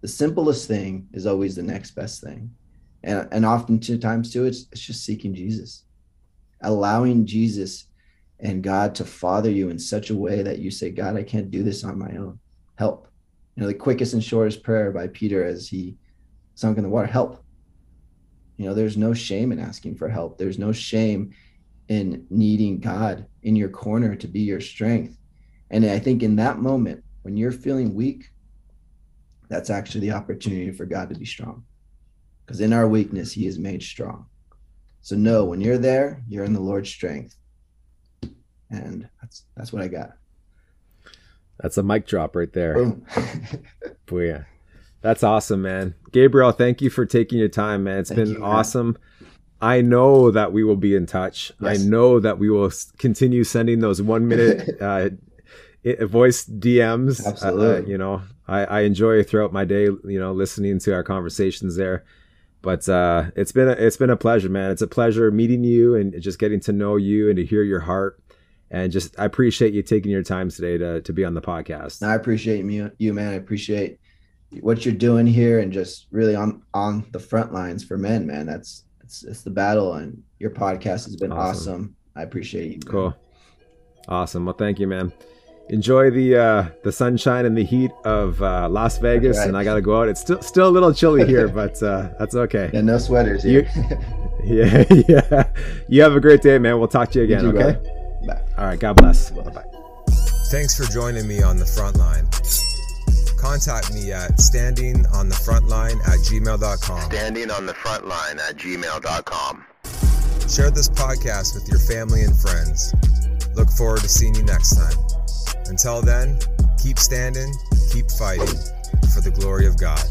Speaker 1: The simplest thing is always the next best thing. And, and often times too, it's, it's just seeking Jesus, allowing Jesus and God to father you in such a way that you say, God, I can't do this on my own. Help. You know, the quickest and shortest prayer by Peter as he sunk in the water, help. You know, there's no shame in asking for help. There's no shame in needing God in your corner to be your strength. And I think in that moment, when you're feeling weak, that's actually the opportunity for God to be strong. Because in our weakness, He is made strong. So no, when you're there, you're in the Lord's strength. And that's that's what I got.
Speaker 4: That's a mic drop right there. Boom. Booyah. That's awesome, man. Gabriel, thank you for taking your time, man. It's thank been you, awesome. Man. I know that we will be in touch. Yes. I know that we will continue sending those one minute uh, voice DMs.
Speaker 1: Uh, Absolutely.
Speaker 4: Uh, you know, I, I enjoy throughout my day, you know, listening to our conversations there. But uh, it's been a, it's been a pleasure, man. It's a pleasure meeting you and just getting to know you and to hear your heart. And just I appreciate you taking your time today to to be on the podcast.
Speaker 1: I appreciate you, you man. I appreciate what you're doing here and just really on on the front lines for men, man. That's it's it's the battle, and your podcast has been awesome. awesome. I appreciate you.
Speaker 4: Man. Cool, awesome. Well, thank you, man. Enjoy the uh, the sunshine and the heat of uh, Las Vegas, right. and I got to go out. It's still still a little chilly here, but uh, that's okay.
Speaker 1: Yeah, no sweaters here.
Speaker 4: You, yeah, yeah. You have a great day, man. We'll talk to you again. You too, okay. Bye. All right. God bless. Bye bye. Thanks for joining me on the front line contact me at standingonthefrontline at gmail.com.
Speaker 5: Standing on the front at gmail.com.
Speaker 4: Share this podcast with your family and friends. Look forward to seeing you next time. Until then, keep standing, keep fighting for the glory of God.